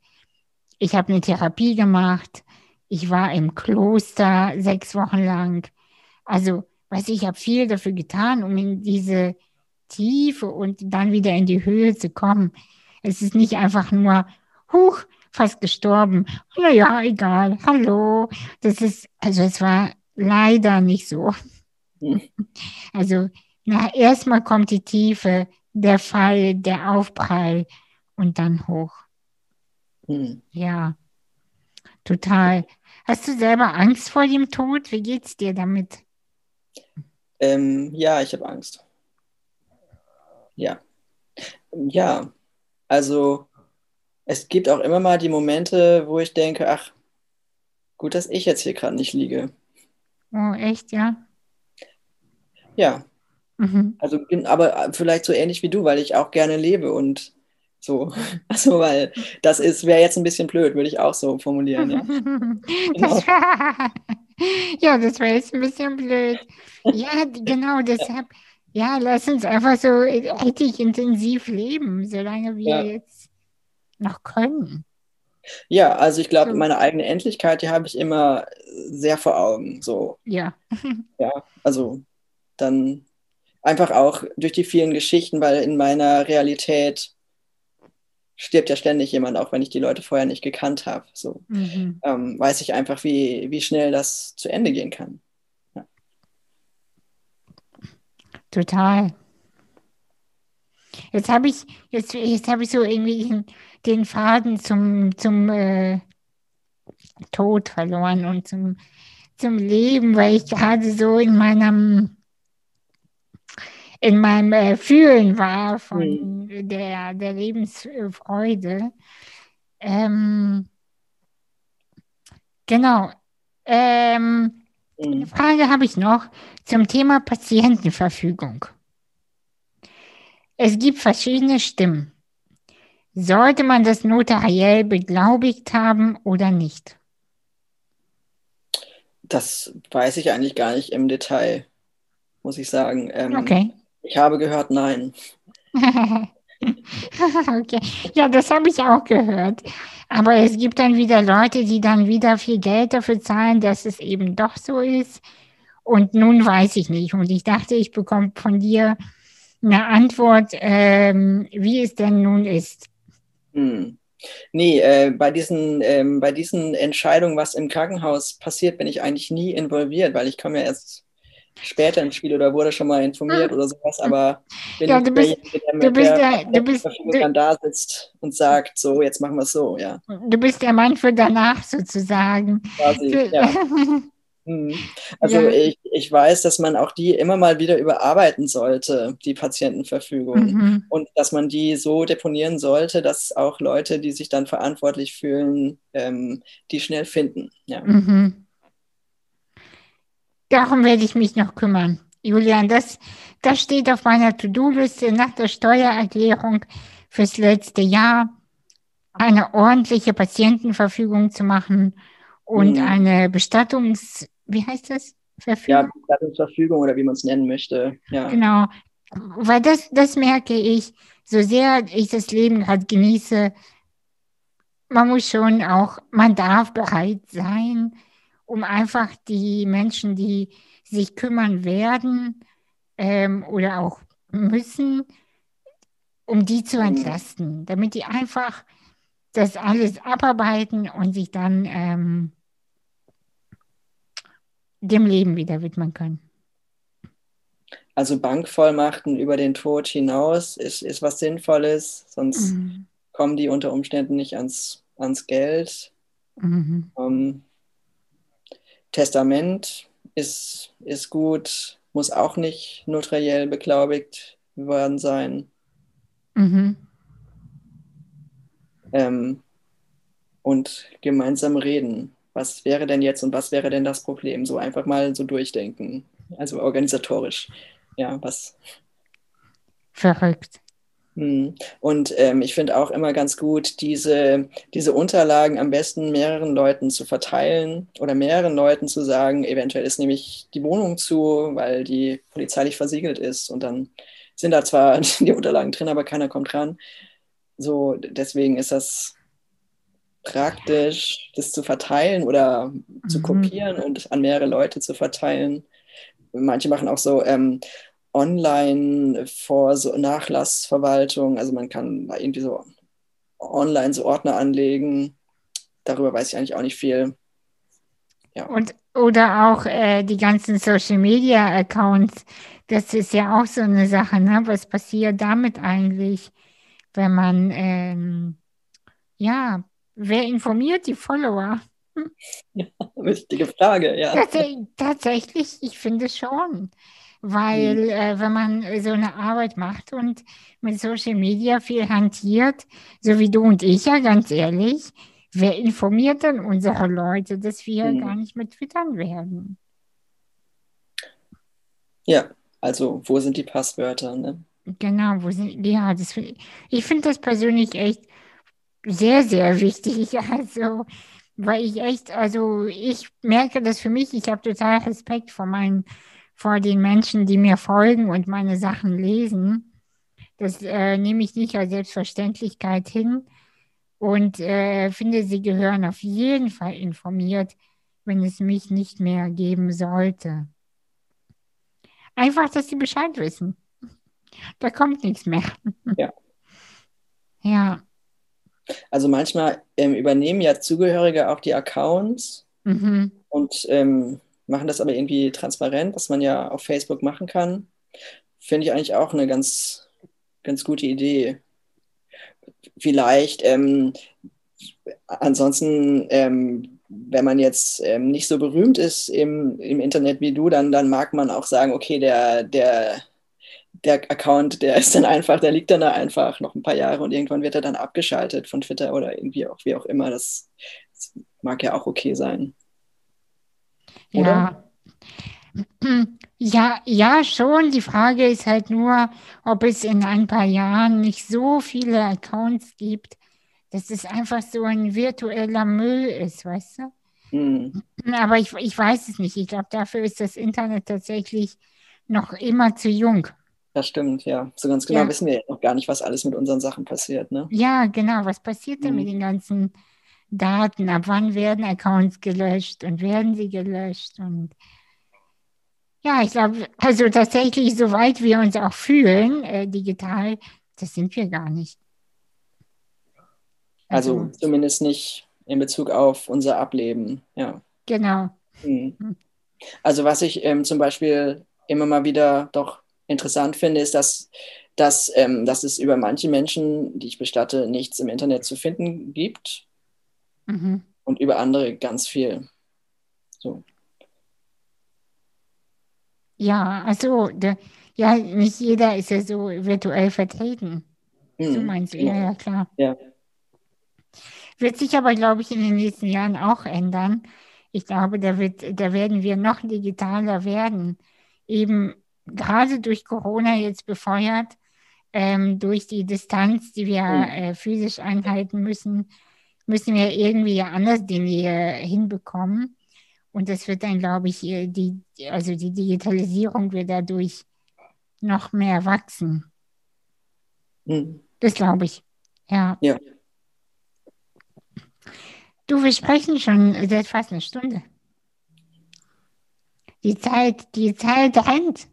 Speaker 1: Ich habe eine Therapie gemacht. Ich war im Kloster sechs Wochen lang. Also weiß ich, ich habe viel dafür getan, um in diese Tiefe und dann wieder in die Höhe zu kommen. Es ist nicht einfach nur, huch, fast gestorben. Naja, egal, hallo. Das ist, also es war leider nicht so. Hm. Also, na, erstmal kommt die Tiefe, der Fall, der Aufprall und dann hoch. Hm. Ja, total. Hast du selber Angst vor dem Tod? Wie geht's dir damit?
Speaker 2: Ähm, ja, ich habe Angst. Ja. Ja, also es gibt auch immer mal die Momente, wo ich denke, ach, gut, dass ich jetzt hier gerade nicht liege.
Speaker 1: Oh, echt, ja?
Speaker 2: Ja. Mhm. Also, aber vielleicht so ähnlich wie du, weil ich auch gerne lebe und so. Also, weil das ist, wäre jetzt ein bisschen blöd, würde ich auch so formulieren. Ja, genau.
Speaker 1: ja das wäre jetzt ein bisschen blöd. Ja, genau, deshalb, ja, lass uns einfach so richtig intensiv leben, solange wir ja. jetzt noch können.
Speaker 2: Ja, also ich glaube, so. meine eigene Endlichkeit, die habe ich immer sehr vor Augen. So.
Speaker 1: Ja.
Speaker 2: ja, also dann einfach auch durch die vielen Geschichten, weil in meiner Realität stirbt ja ständig jemand, auch wenn ich die Leute vorher nicht gekannt habe. So mhm. ähm, weiß ich einfach, wie, wie schnell das zu Ende gehen kann. Ja.
Speaker 1: Total. Jetzt habe ich, jetzt, jetzt habe ich so irgendwie den, den Faden zum, zum äh, Tod verloren und zum, zum Leben, weil ich gerade so in meinem in meinem äh, Fühlen war von mhm. der, der Lebensfreude. Ähm, genau. Ähm, mhm. Eine Frage habe ich noch zum Thema Patientenverfügung. Es gibt verschiedene Stimmen. Sollte man das notariell beglaubigt haben oder nicht?
Speaker 2: Das weiß ich eigentlich gar nicht im Detail, muss ich sagen. Ähm,
Speaker 1: Okay.
Speaker 2: Ich habe gehört, nein.
Speaker 1: Okay. Ja, das habe ich auch gehört. Aber es gibt dann wieder Leute, die dann wieder viel Geld dafür zahlen, dass es eben doch so ist. Und nun weiß ich nicht. Und ich dachte, ich bekomme von dir eine Antwort, ähm, wie es denn nun ist.
Speaker 2: Hm. Nee, äh, bei, diesen, ähm, bei diesen Entscheidungen, was im Krankenhaus passiert, bin ich eigentlich nie involviert, weil ich komme ja erst später ins Spiel oder wurde schon mal informiert oder sowas, aber bin
Speaker 1: Ja, du bist-
Speaker 2: der
Speaker 1: du
Speaker 2: mit
Speaker 1: bist
Speaker 2: der
Speaker 1: der- du bist-
Speaker 2: Verfügung
Speaker 1: du-
Speaker 2: dann da sitzt und sagt, so, jetzt machen wir es so, ja.
Speaker 1: Du bist der Mann für danach sozusagen.
Speaker 2: Quasi, ja. Mhm. Also
Speaker 1: Ja.
Speaker 2: ich, ich weiß, dass man auch die immer mal wieder überarbeiten sollte, die Patientenverfügung.
Speaker 1: Mhm.
Speaker 2: Und dass man die so deponieren sollte, dass auch Leute, die sich dann verantwortlich fühlen, ähm, die schnell finden. Ja.
Speaker 1: Mhm. Darum werde ich mich noch kümmern. Julian, das, das steht auf meiner To-Do-Liste nach der Steuererklärung fürs letzte Jahr, eine ordentliche Patientenverfügung zu machen und
Speaker 2: Mhm.
Speaker 1: eine Bestattungs, wie heißt das?
Speaker 2: Ja,
Speaker 1: Verfügung?
Speaker 2: Verfügung oder wie man es nennen möchte. Ja.
Speaker 1: Genau. Weil das, das merke ich, so sehr ich das Leben gerade genieße, man muss schon auch, man darf bereit sein, um einfach die Menschen, die sich kümmern werden ähm, oder auch müssen, um die zu
Speaker 2: Mhm.
Speaker 1: entlasten, damit die einfach das alles abarbeiten und sich dann ähm, dem Leben wieder widmen können.
Speaker 2: Also Bankvollmachten über den Tod hinaus ist, ist was Sinnvolles, sonst
Speaker 1: Mhm.
Speaker 2: kommen die unter Umständen nicht ans, ans Geld.
Speaker 1: Mhm.
Speaker 2: Ähm, Testament ist, ist gut, muss auch nicht notariell beglaubigt worden sein.
Speaker 1: Mhm.
Speaker 2: Ähm, und gemeinsam reden. Was wäre denn jetzt und was wäre denn das Problem? So einfach mal so durchdenken. Also organisatorisch. Ja, was.
Speaker 1: Verrückt.
Speaker 2: Hm. Und ähm, ich finde auch immer ganz gut, diese, diese Unterlagen am besten mehreren Leuten zu verteilen oder mehreren Leuten zu sagen, eventuell ist nämlich die Wohnung zu, weil die polizeilich versiegelt ist. Und dann sind da zwar die Unterlagen drin, aber keiner kommt ran. So, deswegen ist das praktisch, das zu verteilen oder zu
Speaker 1: Mhm.
Speaker 2: kopieren und an mehrere Leute zu verteilen. Manche machen auch so ähm, online vor so Nachlassverwaltung. Also man kann da irgendwie so online so Ordner anlegen. Darüber weiß ich eigentlich auch nicht viel.
Speaker 1: Und, oder auch äh, die ganzen Social Media Accounts. Das ist ja auch so eine Sache, ne? Was passiert damit eigentlich, wenn man, ähm, ja, wer informiert die Follower?
Speaker 2: Wichtige Frage, ja.
Speaker 1: Tats- Tatsächlich, ich finde schon. Weil äh, wenn man so eine Arbeit macht und mit Social Media viel hantiert, so wie du und ich ja ganz ehrlich, wer informiert denn unsere Leute, dass wir
Speaker 2: Mhm.
Speaker 1: gar nicht mehr twittern werden?
Speaker 2: Ja, also wo sind die Passwörter? Ne?
Speaker 1: Genau, wo sind, ja, das, ich finde das persönlich echt sehr, sehr wichtig. Also, weil ich echt, also ich merke das für mich, ich habe total Respekt vor meinen, vor den Menschen, die mir folgen und meine Sachen lesen. Das äh, nehme ich nicht als Selbstverständlichkeit hin und äh, finde, sie gehören auf jeden Fall informiert, wenn es mich nicht mehr geben sollte. Einfach, dass sie Bescheid wissen. Da kommt nichts mehr.
Speaker 2: Ja.
Speaker 1: Ja.
Speaker 2: Also manchmal ähm, übernehmen ja Zugehörige auch die Accounts
Speaker 1: Mhm.
Speaker 2: und ähm, machen das aber irgendwie transparent, was man ja auf Facebook machen kann. Finde ich eigentlich auch eine ganz, ganz gute Idee. Vielleicht, ähm, ansonsten, ähm, wenn man jetzt ähm, nicht so berühmt ist im, im Internet wie du, dann, dann mag man auch sagen, okay, der, der, der Account, der ist dann einfach, der liegt dann da einfach noch ein paar Jahre und irgendwann wird er dann abgeschaltet von Twitter oder irgendwie auch, wie auch immer. Das, das mag ja auch okay sein.
Speaker 1: Ja. Ja, ja, schon. Die Frage ist halt nur, ob es in ein paar Jahren nicht so viele Accounts gibt, dass es einfach so ein virtueller Müll ist, weißt du?
Speaker 2: Hm.
Speaker 1: Aber ich, ich weiß es nicht. Ich glaube, dafür ist das Internet tatsächlich noch immer zu jung.
Speaker 2: Das stimmt, ja. So ganz genau
Speaker 1: Ja.
Speaker 2: wissen wir noch gar nicht, was alles mit unseren Sachen passiert, ne?
Speaker 1: Ja, genau. Was passiert denn
Speaker 2: Mhm.
Speaker 1: mit den ganzen Daten? Ab wann werden Accounts gelöscht und werden sie gelöscht? Und ja, ich glaube, also tatsächlich, soweit wir uns auch fühlen, äh, digital, das sind wir gar nicht.
Speaker 2: Also zumindest nicht in Bezug auf unser Ableben, ja.
Speaker 1: genau.
Speaker 2: Hm.
Speaker 1: Hm.
Speaker 2: Also was ich ähm, zum Beispiel immer mal wieder doch interessant finde, ist, dass, dass, ähm, dass es über manche Menschen, die ich bestatte, nichts im Internet zu finden gibt
Speaker 1: Mhm.
Speaker 2: und über andere ganz viel. So.
Speaker 1: Ja, also, der, ja, nicht jeder ist ja so virtuell vertreten. So
Speaker 2: Hm.
Speaker 1: meinst du, ja, ja, klar.
Speaker 2: Ja.
Speaker 1: Wird sich aber, glaube ich, in den nächsten Jahren auch ändern. Ich glaube, da wird, da werden wir noch digitaler werden. Eben gerade durch Corona jetzt befeuert, ähm, durch die Distanz, die wir
Speaker 2: Mhm.
Speaker 1: äh, physisch einhalten müssen, müssen wir irgendwie anders Dinge äh, hinbekommen. Und das wird dann, glaube ich, äh, die, also die Digitalisierung wird dadurch noch mehr wachsen.
Speaker 2: Hm.
Speaker 1: Das glaube ich. Ja.
Speaker 2: Ja.
Speaker 1: Du, wir sprechen schon seit fast einer Stunde. Die Zeit, die Zeit rennt.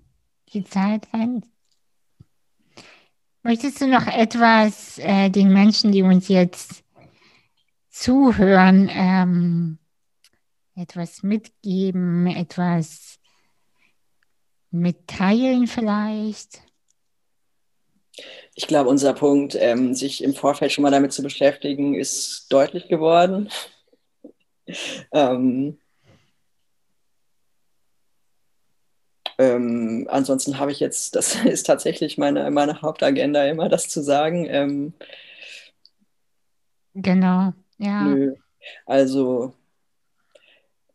Speaker 1: Die Zeit rennt. Möchtest du noch etwas äh, den Menschen, die uns jetzt zuhören, ähm, etwas mitgeben, etwas mitteilen vielleicht?
Speaker 2: Ich glaube, unser Punkt, ähm, sich im Vorfeld schon mal damit zu beschäftigen, ist deutlich geworden. ähm, ähm, ansonsten habe ich jetzt, das ist tatsächlich meine, meine Hauptagenda, immer das zu sagen. Ähm,
Speaker 1: Genau, ja.
Speaker 2: nö. Also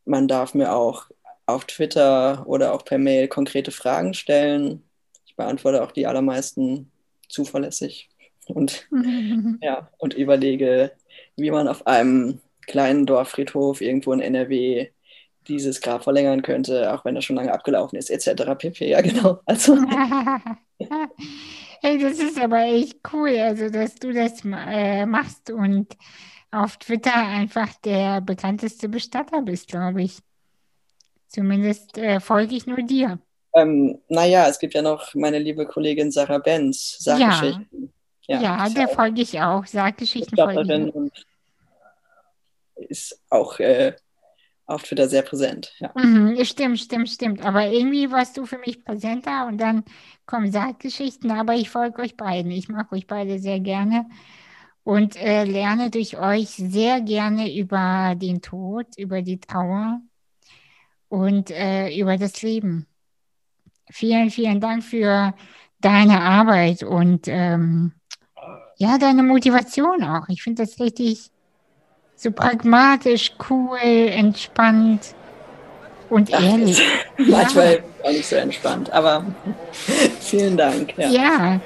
Speaker 2: man darf mir auch auf Twitter oder auch per Mail konkrete Fragen stellen. Ich beantworte auch die allermeisten zuverlässig und Ja, und überlege, wie man auf einem kleinen Dorffriedhof irgendwo in NRW dieses Grab verlängern könnte, auch wenn das schon lange abgelaufen ist, etc. pp. Ja, genau. Also,
Speaker 1: Hey, das ist aber echt cool, also dass du das äh, machst und auf Twitter einfach der bekannteste Bestatter bist, glaube ich. Zumindest äh, folge ich nur dir.
Speaker 2: ähm, naja, es gibt ja noch meine liebe Kollegin Sarah Benz,
Speaker 1: Ja,
Speaker 2: Sarggeschichten.
Speaker 1: ja,
Speaker 2: ist
Speaker 1: der
Speaker 2: auch
Speaker 1: folge ich auch. Sarggeschichten folge ich
Speaker 2: ist auch äh, auf Twitter sehr präsent. Ja.
Speaker 1: Mhm, stimmt, stimmt, stimmt. Aber irgendwie warst du für mich präsenter und dann kommen Sarggeschichten, aber ich folge euch beiden. Ich mag euch beide sehr gerne und äh, lerne durch euch sehr gerne über den Tod, über die Trauer und äh, über das Leben. Vielen, vielen Dank für deine Arbeit und ähm, ja, deine Motivation auch. Ich finde das richtig so pragmatisch, cool, entspannt und ehrlich.
Speaker 2: Manchmal auch nicht so entspannt, aber vielen Dank. Ja,
Speaker 1: ja,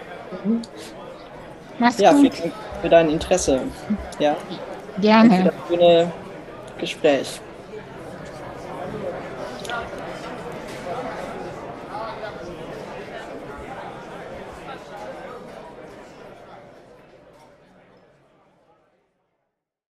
Speaker 1: mach's
Speaker 2: ja
Speaker 1: gut.
Speaker 2: Für dein Interesse. Ja, und für
Speaker 1: Gerne.
Speaker 2: das schöne Gespräch.